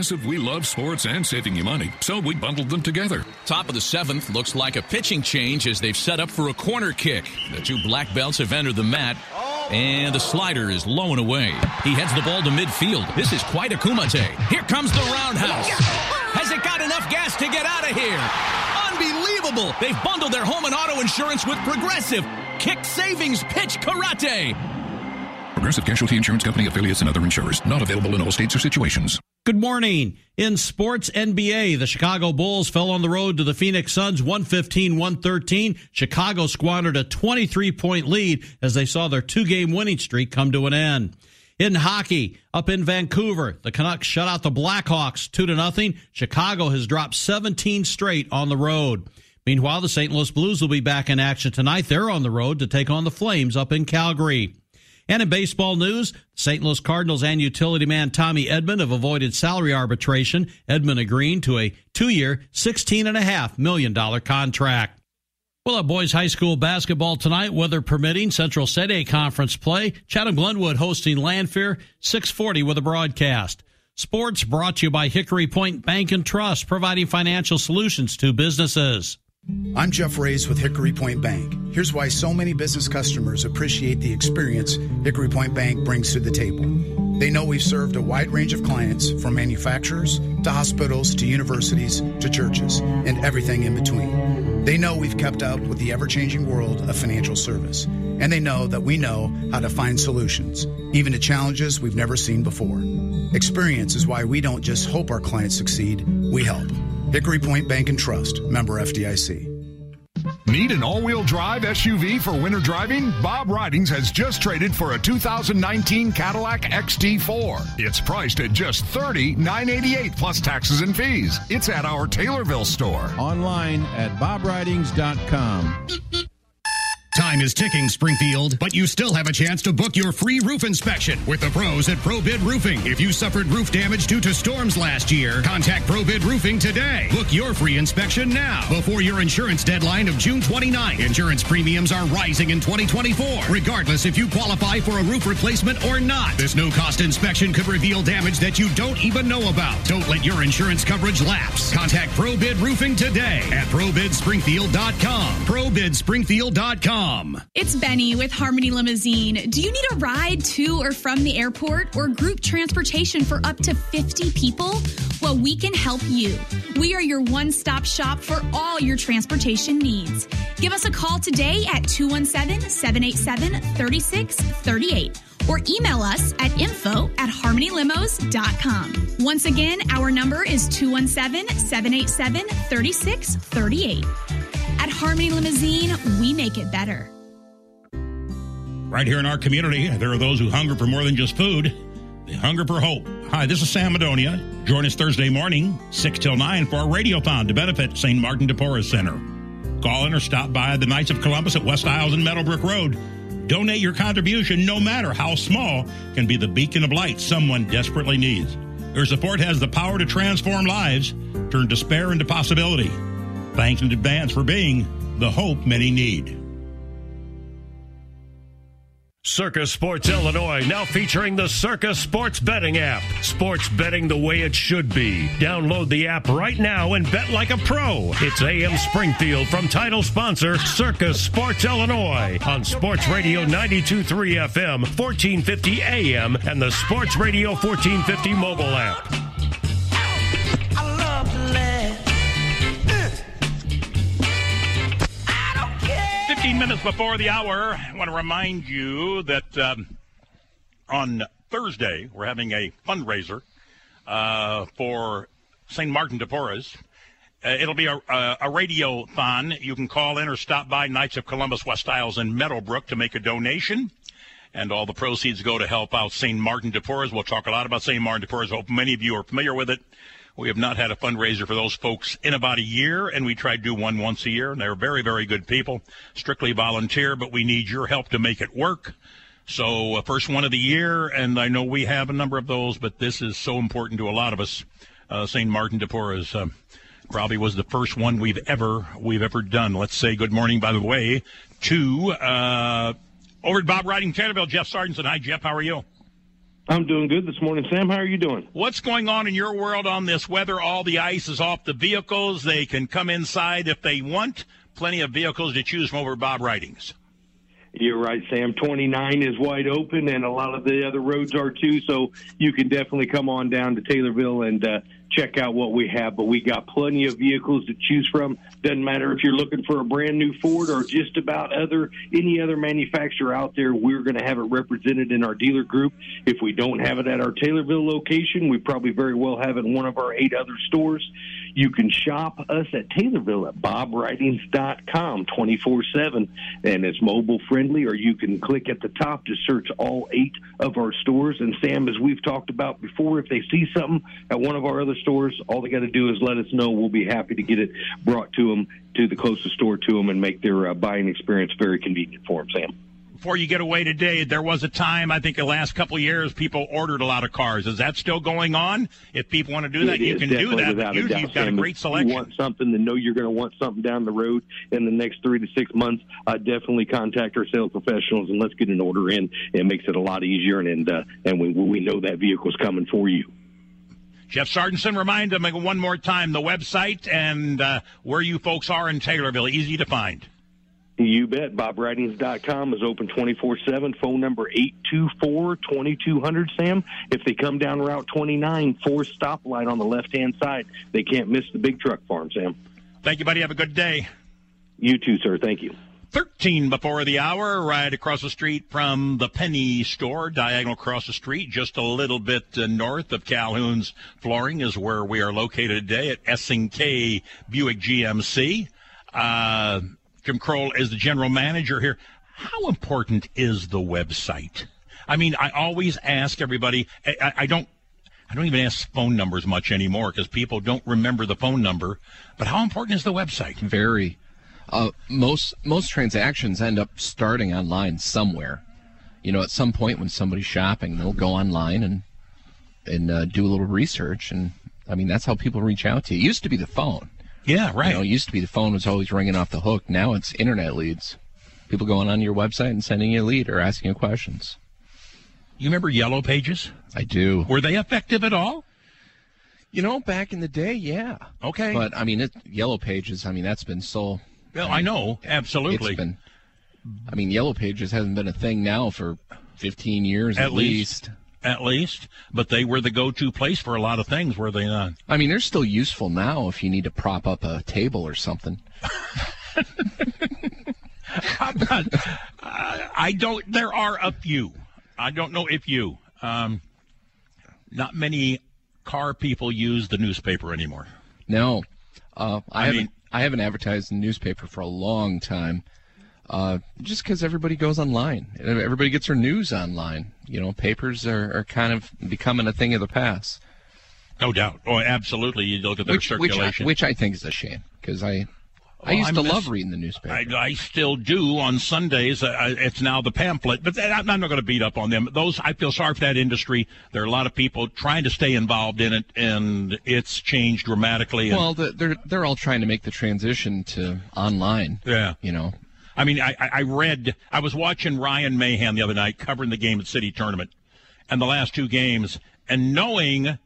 At Progressive, we love sports and saving you money, so we bundled them together. Top of the seventh looks like a pitching change as they've set up for a corner kick. The two black belts have entered the mat. And the slider is low and away. He heads the ball to midfield. This is quite a kumite. Here comes the roundhouse. Has it got enough gas to get out of here? Unbelievable! They've bundled their home and auto insurance with Progressive. Kick savings pitch karate. Progressive Casualty Insurance Company affiliates and other insurers. Not available in all states or situations. Good morning. In sports NBA, the Chicago Bulls fell on the road to the Phoenix Suns 115 113. Chicago squandered a 23 point lead as they saw their two game winning streak come to an end. In hockey, up in Vancouver, the Canucks shut out the Blackhawks 2 to nothing. Chicago has dropped 17 straight on the road. Meanwhile, the St. Louis Blues will be back in action tonight. They're on the road to take on the Flames up in Calgary. And in baseball news, St. Louis Cardinals and utility man Tommy Edman have avoided salary arbitration. Edman agreeing to a two-year, $16.5 million contract. We'll have boys high school basketball tonight, weather permitting. Central State A conference play. Chatham Glenwood hosting Lanphier, 640 with a broadcast. Sports brought to you by Hickory Point Bank and Trust, providing financial solutions to businesses. I'm Jeff Rays with Hickory Point Bank. Here's why so many business customers appreciate the experience Hickory Point Bank brings to the table. They know we've served a wide range of clients from manufacturers to hospitals to universities to churches and everything in between. They know we've kept up with the ever changing world of financial service. And they know that we know how to find solutions, even to challenges we've never seen before. Experience is why we don't just hope our clients succeed, we help. Hickory Point Bank and Trust, member FDIC. Need an all-wheel drive SUV for winter driving? Bob Ridings has just traded for a 2019 Cadillac XT4. It's priced at just $30,988 plus taxes and fees. It's at our Taylorville store. Online at bobridings.com. Time is ticking, Springfield, but you still have a chance to book your free roof inspection with the pros at ProBid Roofing. If you suffered roof damage due to storms last year, contact ProBid Roofing today. Book your free inspection now before your insurance deadline of June 29. Insurance premiums are rising in 2024, regardless if you qualify for a roof replacement or not. This no cost inspection could reveal damage that you don't even know about. Don't let your insurance coverage lapse. Contact ProBid Roofing today at ProBidSpringfield.com. ProBidSpringfield.com. It's Benny with Harmony Limousine. Do you need a ride to or from the airport or group transportation for up to 50 people? Well, we can help you. We are your one stop shop for all your transportation needs. Give us a call today at 217 787 3638 or email us at info at harmonylimos.com. Once again, our number is 217 787 3638. At Harmony Limousine, we make it better. Right here in our community, there are those who hunger for more than just food. They hunger for hope. Hi, this is Sam Madonia. Join us Thursday morning, 6 till 9, for a radiothon to benefit St. Martin de Porres Center. Call in or stop by the Knights of Columbus at West Iles and Meadowbrook Road. Donate your contribution, no matter how small, can be the beacon of light someone desperately needs. Your support has the power to transform lives, turn despair into possibility. Thanks in advance for being the hope many need. Circa Sports Illinois now featuring the Circa Sports Betting app. Sports betting the way it should be. Download the app right now and bet like a pro. It's AM Springfield from title sponsor Circa Sports Illinois on Sports Radio 923 FM, 1450 AM, and the Sports Radio 1450 mobile app. 15 minutes before the hour, I want to remind you that um, on Thursday, we're having a fundraiser uh, for St. Martin de Porres. Uh, it'll be a, a, a radio-thon. You can call in or stop by Knights of Columbus, West Iles, and Meadowbrook to make a donation. And all the proceeds go to help out St. Martin de Porres. We'll talk a lot about St. Martin de Porres. I Hope many of you are familiar with it. We have not had a fundraiser for those folks in about a year, and we try to do one once a year. And they're very, very good people, strictly volunteer, but we need your help to make it work. So, uh, first one of the year, and I know we have a number of those, but this is so important to a lot of us. Uh, St. Martin de Porres uh, probably was the first one we've ever we've ever done. Let's say good morning, by the way, to uh, over at Bob Riding Taylorville, Jeff Sargentson. Hi, Jeff. How are you? I'm doing good this morning, Sam. How are you doing? What's going on in your world on this weather? All the ice is off the vehicles. They can come inside if they want. Plenty of vehicles to choose from over Bob Ridings. You're right, Sam. 29 is wide open, and a lot of the other roads are too. So you can definitely come on down to Taylorville and uh, check out what we have. But we got plenty of vehicles to choose from. Doesn't matter if you're looking for a brand new Ford or just about other any other manufacturer out there. We're going to have it represented in our dealer group. If we don't have it at our Taylorville location, we probably very well have it in one of our eight other stores. You can shop us at Taylorville at bobridings.com 24 7, and it's mobile friendly, or you can click at the top to search all eight of our stores. And Sam, as we've talked about before, if they see something at one of our other stores, all they got to do is let us know. We'll be happy to get it brought to them to the closest store to them and make their uh, buying experience very convenient for them, Sam before you get away today, there was a time, I think the last couple of years, people ordered a lot of cars. Is that still going on? If people want to do that, it you can do that. Usually you've got a great If selection. you want something to know you're going to want something down the road in the next three to six months, uh, definitely contact our sales professionals and let's get an order in. It makes it a lot easier, and and, uh, and we we know that vehicle's coming for you. Jeff Sargentson, remind them one more time the website and uh, where you folks are in Taylorville. Easy to find. You bet. BobRidings.com is open 24 7. Phone number 824 2200, Sam. If they come down Route 29, four stoplight on the left hand side, they can't miss the big truck farm, Sam. Thank you, buddy. Have a good day. You too, sir. Thank you. 13 before the hour, right across the street from the Penny Store, diagonal across the street, just a little bit uh, north of Calhoun's Flooring, is where we are located today at S&K Buick GMC. Uh, Jim Kroll is the general manager here. How important is the website? I mean, I always ask everybody. I, I don't. I don't even ask phone numbers much anymore because people don't remember the phone number. But how important is the website? Very. Uh, most most transactions end up starting online somewhere. You know, at some point when somebody's shopping, they'll go online and and uh, do a little research. And I mean, that's how people reach out to you. It used to be the phone. Yeah, right. You know, it used to be the phone was always ringing off the hook. Now it's internet leads. People going on your website and sending you a lead or asking you questions. You remember Yellow Pages? I do. Were they effective at all? You know, back in the day, yeah. Okay. But I mean, it, Yellow Pages. I mean, that's been so. Well, I know, absolutely. It's been. I mean, Yellow Pages hasn't been a thing now for 15 years at, at least. At least, but they were the go-to place for a lot of things, were they not? I mean, they're still useful now if you need to prop up a table or something. not, uh, I don't. There are a few. I don't know if you. Um, not many car people use the newspaper anymore. No, uh, I, I haven't. mean- I haven't advertised in the newspaper for a long time. Uh, just because everybody goes online, everybody gets their news online. You know, papers are, are kind of becoming a thing of the past. No doubt. Oh, absolutely. You look at their which, which, I, circulation. which I think is a shame because I I Well, used I to miss- love reading the newspaper. I, I still do on Sundays. Uh, it's now the pamphlet, but that, I'm not going to beat up on them. Those I feel sorry for that industry. There are a lot of people trying to stay involved in it, and it's changed dramatically. And, well, the, they're they're all trying to make the transition to online. Yeah. you know. I mean, I, I read. I was watching Ryan Mahan the other night covering the game at City Tournament, and the last two games, and knowing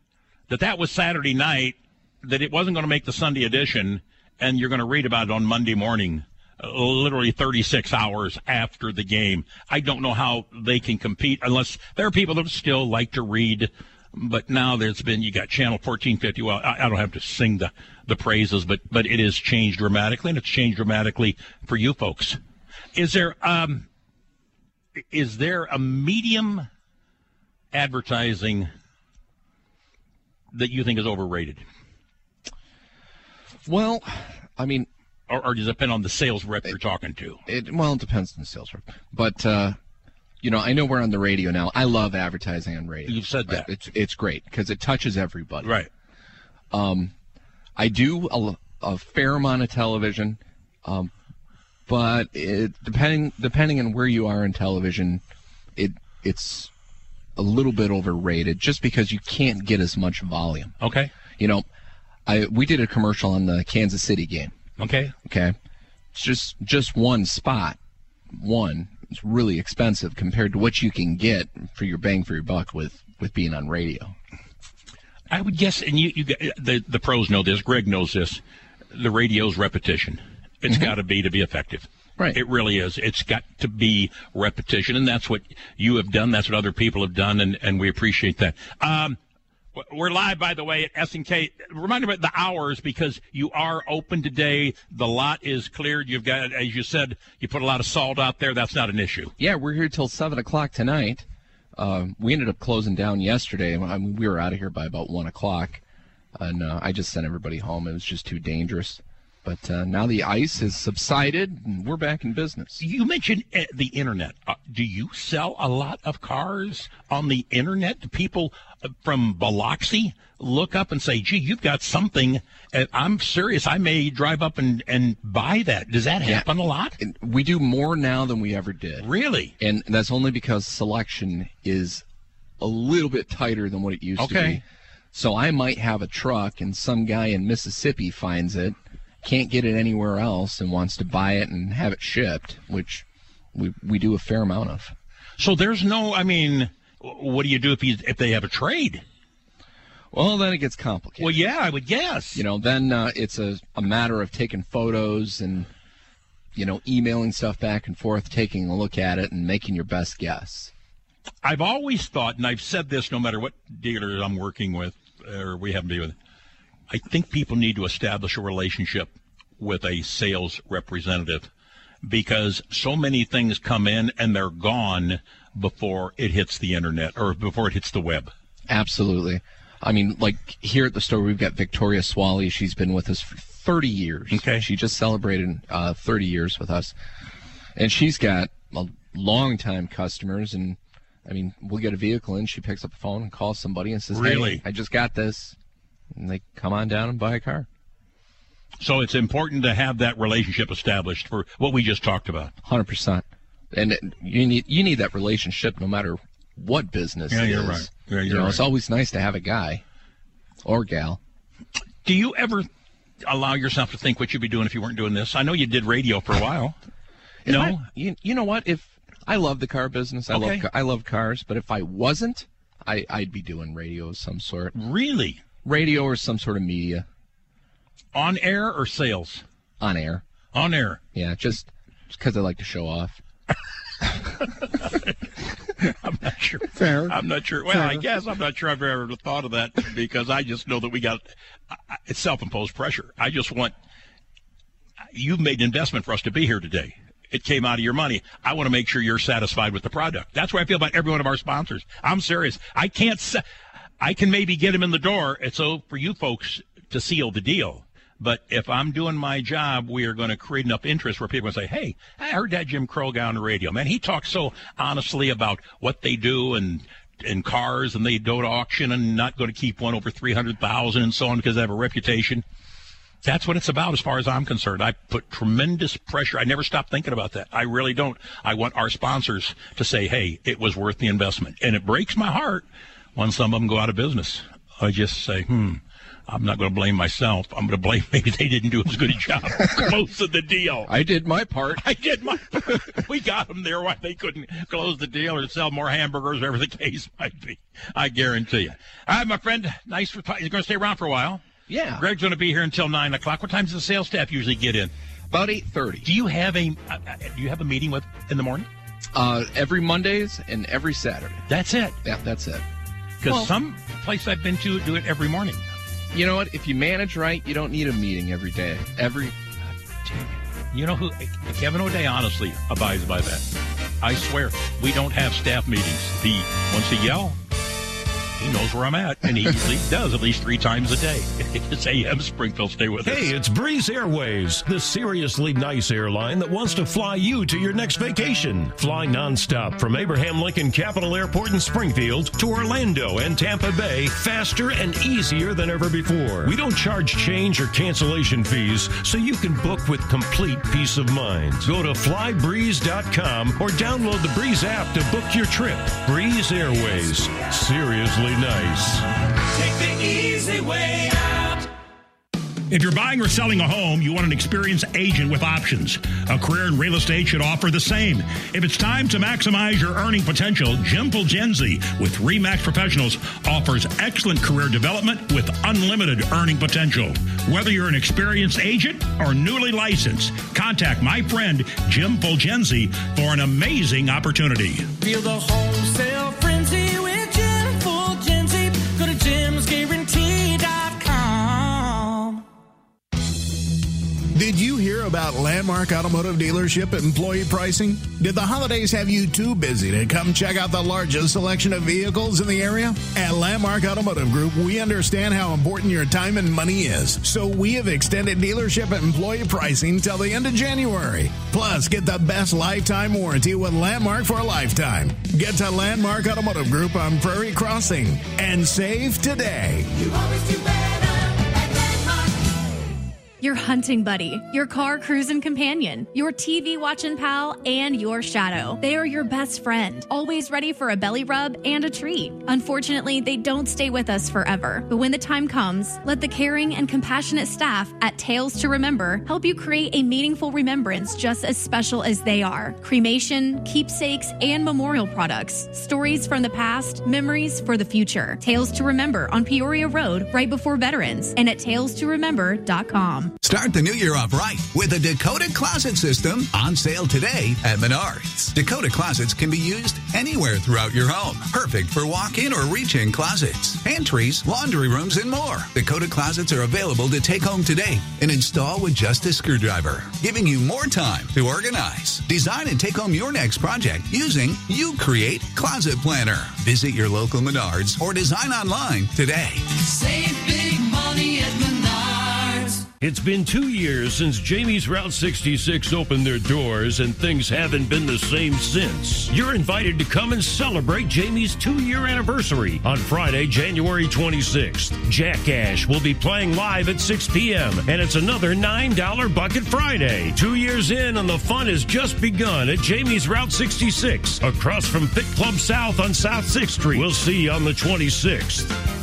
that that was Saturday night, that it wasn't going to make the Sunday edition, and you're going to read about it on Monday morning, uh, literally 36 hours after the game. I don't know how they can compete unless there are people that still like to read. But now there's been you got Channel 1450. Well, I, I don't have to sing the the praises, but but it has changed dramatically, and it's changed dramatically for you folks. Is there um is there a medium advertising that you think is overrated? Well, I mean, or, or does it depend on the sales rep you're talking to? It well, it depends on the sales rep. But uh, you know, I know we're on the radio now. I love advertising on radio. You've said that. It's it's great because it touches everybody. Right. Um, I do a, a fair amount of television, um, but it, depending depending on where you are in television, it it's a little bit overrated just because you can't get as much volume. Okay. You know, I we did a commercial on the Kansas City game. Okay. Okay. It's just just one spot. One. It's really expensive compared to what you can get for your bang for your buck with with being on radio. I would guess, and you, you the the pros know this. Greg knows this. The radio's repetition. It's got to be to be effective. Right. It really is. It's got to be repetition, and that's what you have done. That's what other people have done, and, and we appreciate that. Um, we're live, by the way, at S&K. Remind me about the hours because you are open today. The lot is cleared. You've got, as you said, you put a lot of salt out there. That's not an issue. Yeah, we're here till seven o'clock tonight. Uh, we ended up closing down yesterday. I mean, we were out of here by about one o'clock, and uh, I just sent everybody home. It was just too dangerous. But uh, now the ice has subsided, and we're back in business. You mentioned uh, the internet. Uh, do you sell a lot of cars on the internet? to people uh, from Biloxi look up and say, "Gee, you've got something"? I'm serious. I may drive up and and buy that. Does that Yeah. happen a lot? We do more now than we ever did. Really? And that's only because selection is a little bit tighter than what it used to Okay. be. So I might have a truck and some guy in Mississippi finds it, can't get it anywhere else and wants to buy it and have it shipped, which we we do a fair amount of. So there's no. I mean, what do you do if you if they have a trade? Well, then it gets complicated. Well, yeah, I would guess. You know, then uh, it's a, a matter of taking photos and, you know, emailing stuff back and forth, taking a look at it, and making your best guess. I've always thought, and I've said this no matter what dealer I'm working with or we happen to be with, I think people need to establish a relationship with a sales representative because so many things come in and they're gone before it hits the internet or before it hits the web. Absolutely. I mean, like here at the store, we've got Victoria Swally. She's been with us for 30 years. Okay. She just celebrated uh, 30 years with us, and she's got a long time customers. And I mean, we'll get a vehicle in. She picks up the phone and calls somebody and says, Really? "Hey, I just got this," and they come on down and buy a car. So it's important to have that relationship established for what we just talked about. Hundred percent. And you need you need that relationship no matter what business. Yeah, it you're is. right. Yeah, you you're know, right. it's always nice to have a guy or gal. Do you ever allow yourself to think what you'd be doing if you weren't doing this? I know you did radio for a while. No? I- you, you know what? If I love the car business, I Okay. love I love cars. But if I wasn't, I I'd be doing radio of some sort. Really? Radio or some sort of media. On air or sales? On air. On air. Yeah, just because I like to show off. I'm not sure. Fair. I'm not sure. Well, Fair I guess I'm not sure I've ever thought of that because I just know that we got it's self-imposed pressure. I just want you've made an investment for us to be here today. It came out of your money. I want to make sure you're satisfied with the product. That's what I feel about every one of our sponsors. I'm serious. I can't. I can maybe get them in the door. It's so for you folks to seal the deal. But if I'm doing my job, we are going to create enough interest where people say, "Hey, I heard that Jim Kroll guy on the radio. Man, he talks so honestly about what they do and and cars, and they go to auction and not going to keep one over three hundred thousand and so on because they have a reputation." That's what it's about as far as I'm concerned. I put tremendous pressure. I never stop thinking about that. I really don't. I want our sponsors to say, hey, it was worth the investment. And it breaks my heart when some of them go out of business. I just say, hmm, I'm not going to blame myself. I'm going to blame maybe they didn't do as good a job closing the deal. I did my part. I did my We got them there why they couldn't close the deal or sell more hamburgers, whatever the case might be. I guarantee you. All right, my friend. Nice for You're going to stay around for a while? Yeah. Greg's going to be here until nine o'clock. What time does the sales staff usually get in? About eight thirty. Do you have a uh, uh, Do you have a meeting with in the morning? Uh, every Mondays and every Saturday. That's it. Yeah, that's it. Because Well- some place I've been to do it every morning. You know what? If you manage right, you don't need a meeting every day. Every You know who? Kevin O'Day honestly abides by that. I swear, we don't have staff meetings. He once a yell, he knows where I'm at, and he usually does at least three times a day. it's AM Springfield. Stay with us. Hey, it's Breeze Airways, the seriously nice airline that wants to fly you to your next vacation. Fly nonstop from Abraham Lincoln Capital Airport in Springfield to Orlando and Tampa Bay faster and easier than ever before. We don't charge change or cancellation fees, so you can book with complete peace of mind. Go to flybreeze.com or download the Breeze app to book your trip. Breeze Airways, seriously nice. Take the easy way out. If you're buying or selling a home, you want an experienced agent with options. A career in real estate should offer the same. If it's time to maximize your earning potential, Jim Fulgenzi with Remax Professionals offers excellent career development with unlimited earning potential. Whether you're an experienced agent or newly licensed, contact my friend Jim Fulgenzi for an amazing opportunity. Feel the wholesale frenzy Did you hear about Landmark Automotive Dealership employee pricing? Did the holidays have you too busy to come check out the largest selection of vehicles in the area? At Landmark Automotive Group, we understand how important your time and money is. So we have extended dealership employee pricing till the end of January. Plus, get the best lifetime warranty with Landmark for a lifetime. Get to Landmark Automotive Group on Prairie Crossing and save today. Your hunting buddy, your car cruising companion, your TV watching pal, and your shadow. They are your best friend, always ready for a belly rub and a treat. Unfortunately, they don't stay with us forever. But when the time comes, let the caring and compassionate staff at Tales to Remember help you create a meaningful remembrance just as special as they are. Cremation, keepsakes, and memorial products. Stories from the past, memories for the future. Tales to Remember on Peoria Road, right before Veterans, and at talestoremember.com. Start the new year off right with a Dakota Closet System on sale today at Menards. Dakota Closets can be used anywhere throughout your home. Perfect for walk-in or reach-in closets, pantries, laundry rooms, and more. Dakota Closets are available to take home today and install with just a screwdriver, giving you more time to organize. Design and take home your next project using You Create Closet Planner. Visit your local Menards or design online today. Save. It's been two years since Jamie's Route 66 opened their doors, and things haven't been the same since. You're invited to come and celebrate Jamie's two year anniversary on Friday, January 26th. Jack Ash will be playing live at 6 p.m., and it's another $9 Bucket Friday. Two years in, and the fun has just begun at Jamie's Route 66, across from Fit Club South on South 6th Street. We'll see you on the 26th.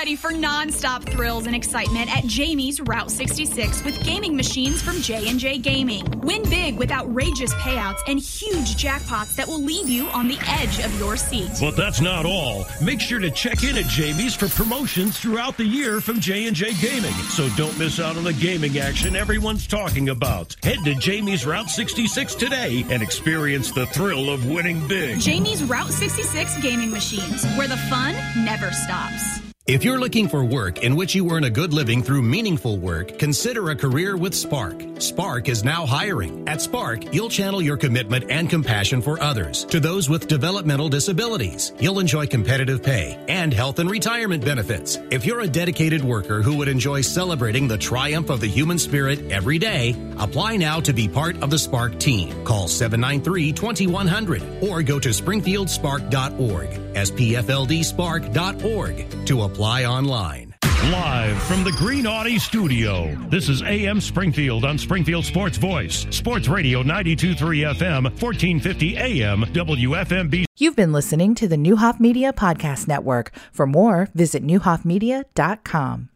Ready for non-stop thrills and excitement at Jamie's Route 66 with gaming machines from J&J Gaming. Win big with outrageous payouts and huge jackpots that will leave you on the edge of your seat. But that's not all. Make sure to check in at Jamie's for promotions throughout the year from J&J Gaming. So don't miss out on the gaming action everyone's talking about. Head to Jamie's Route 66 today and experience the thrill of winning big. Jamie's Route 66 gaming machines, where the fun never stops. If you're looking for work in which you earn a good living through meaningful work, consider a career with Spark. Spark is now hiring. At Spark, you'll channel your commitment and compassion for others to those with developmental disabilities. You'll enjoy competitive pay and health and retirement benefits. If you're a dedicated worker who would enjoy celebrating the triumph of the human spirit every day, apply now to be part of the Spark team. Call 793-2100 or go to springfieldspark.org, spfldspark.org to apply online. Live from the Green Audi studio, this is AM Springfield on Springfield Sports Voice, Sports Radio 92.3 FM, 1450 AM, WFMB. You've been listening to the Neuhoff Media Podcast Network. For more, visit neuhoffmedia.com.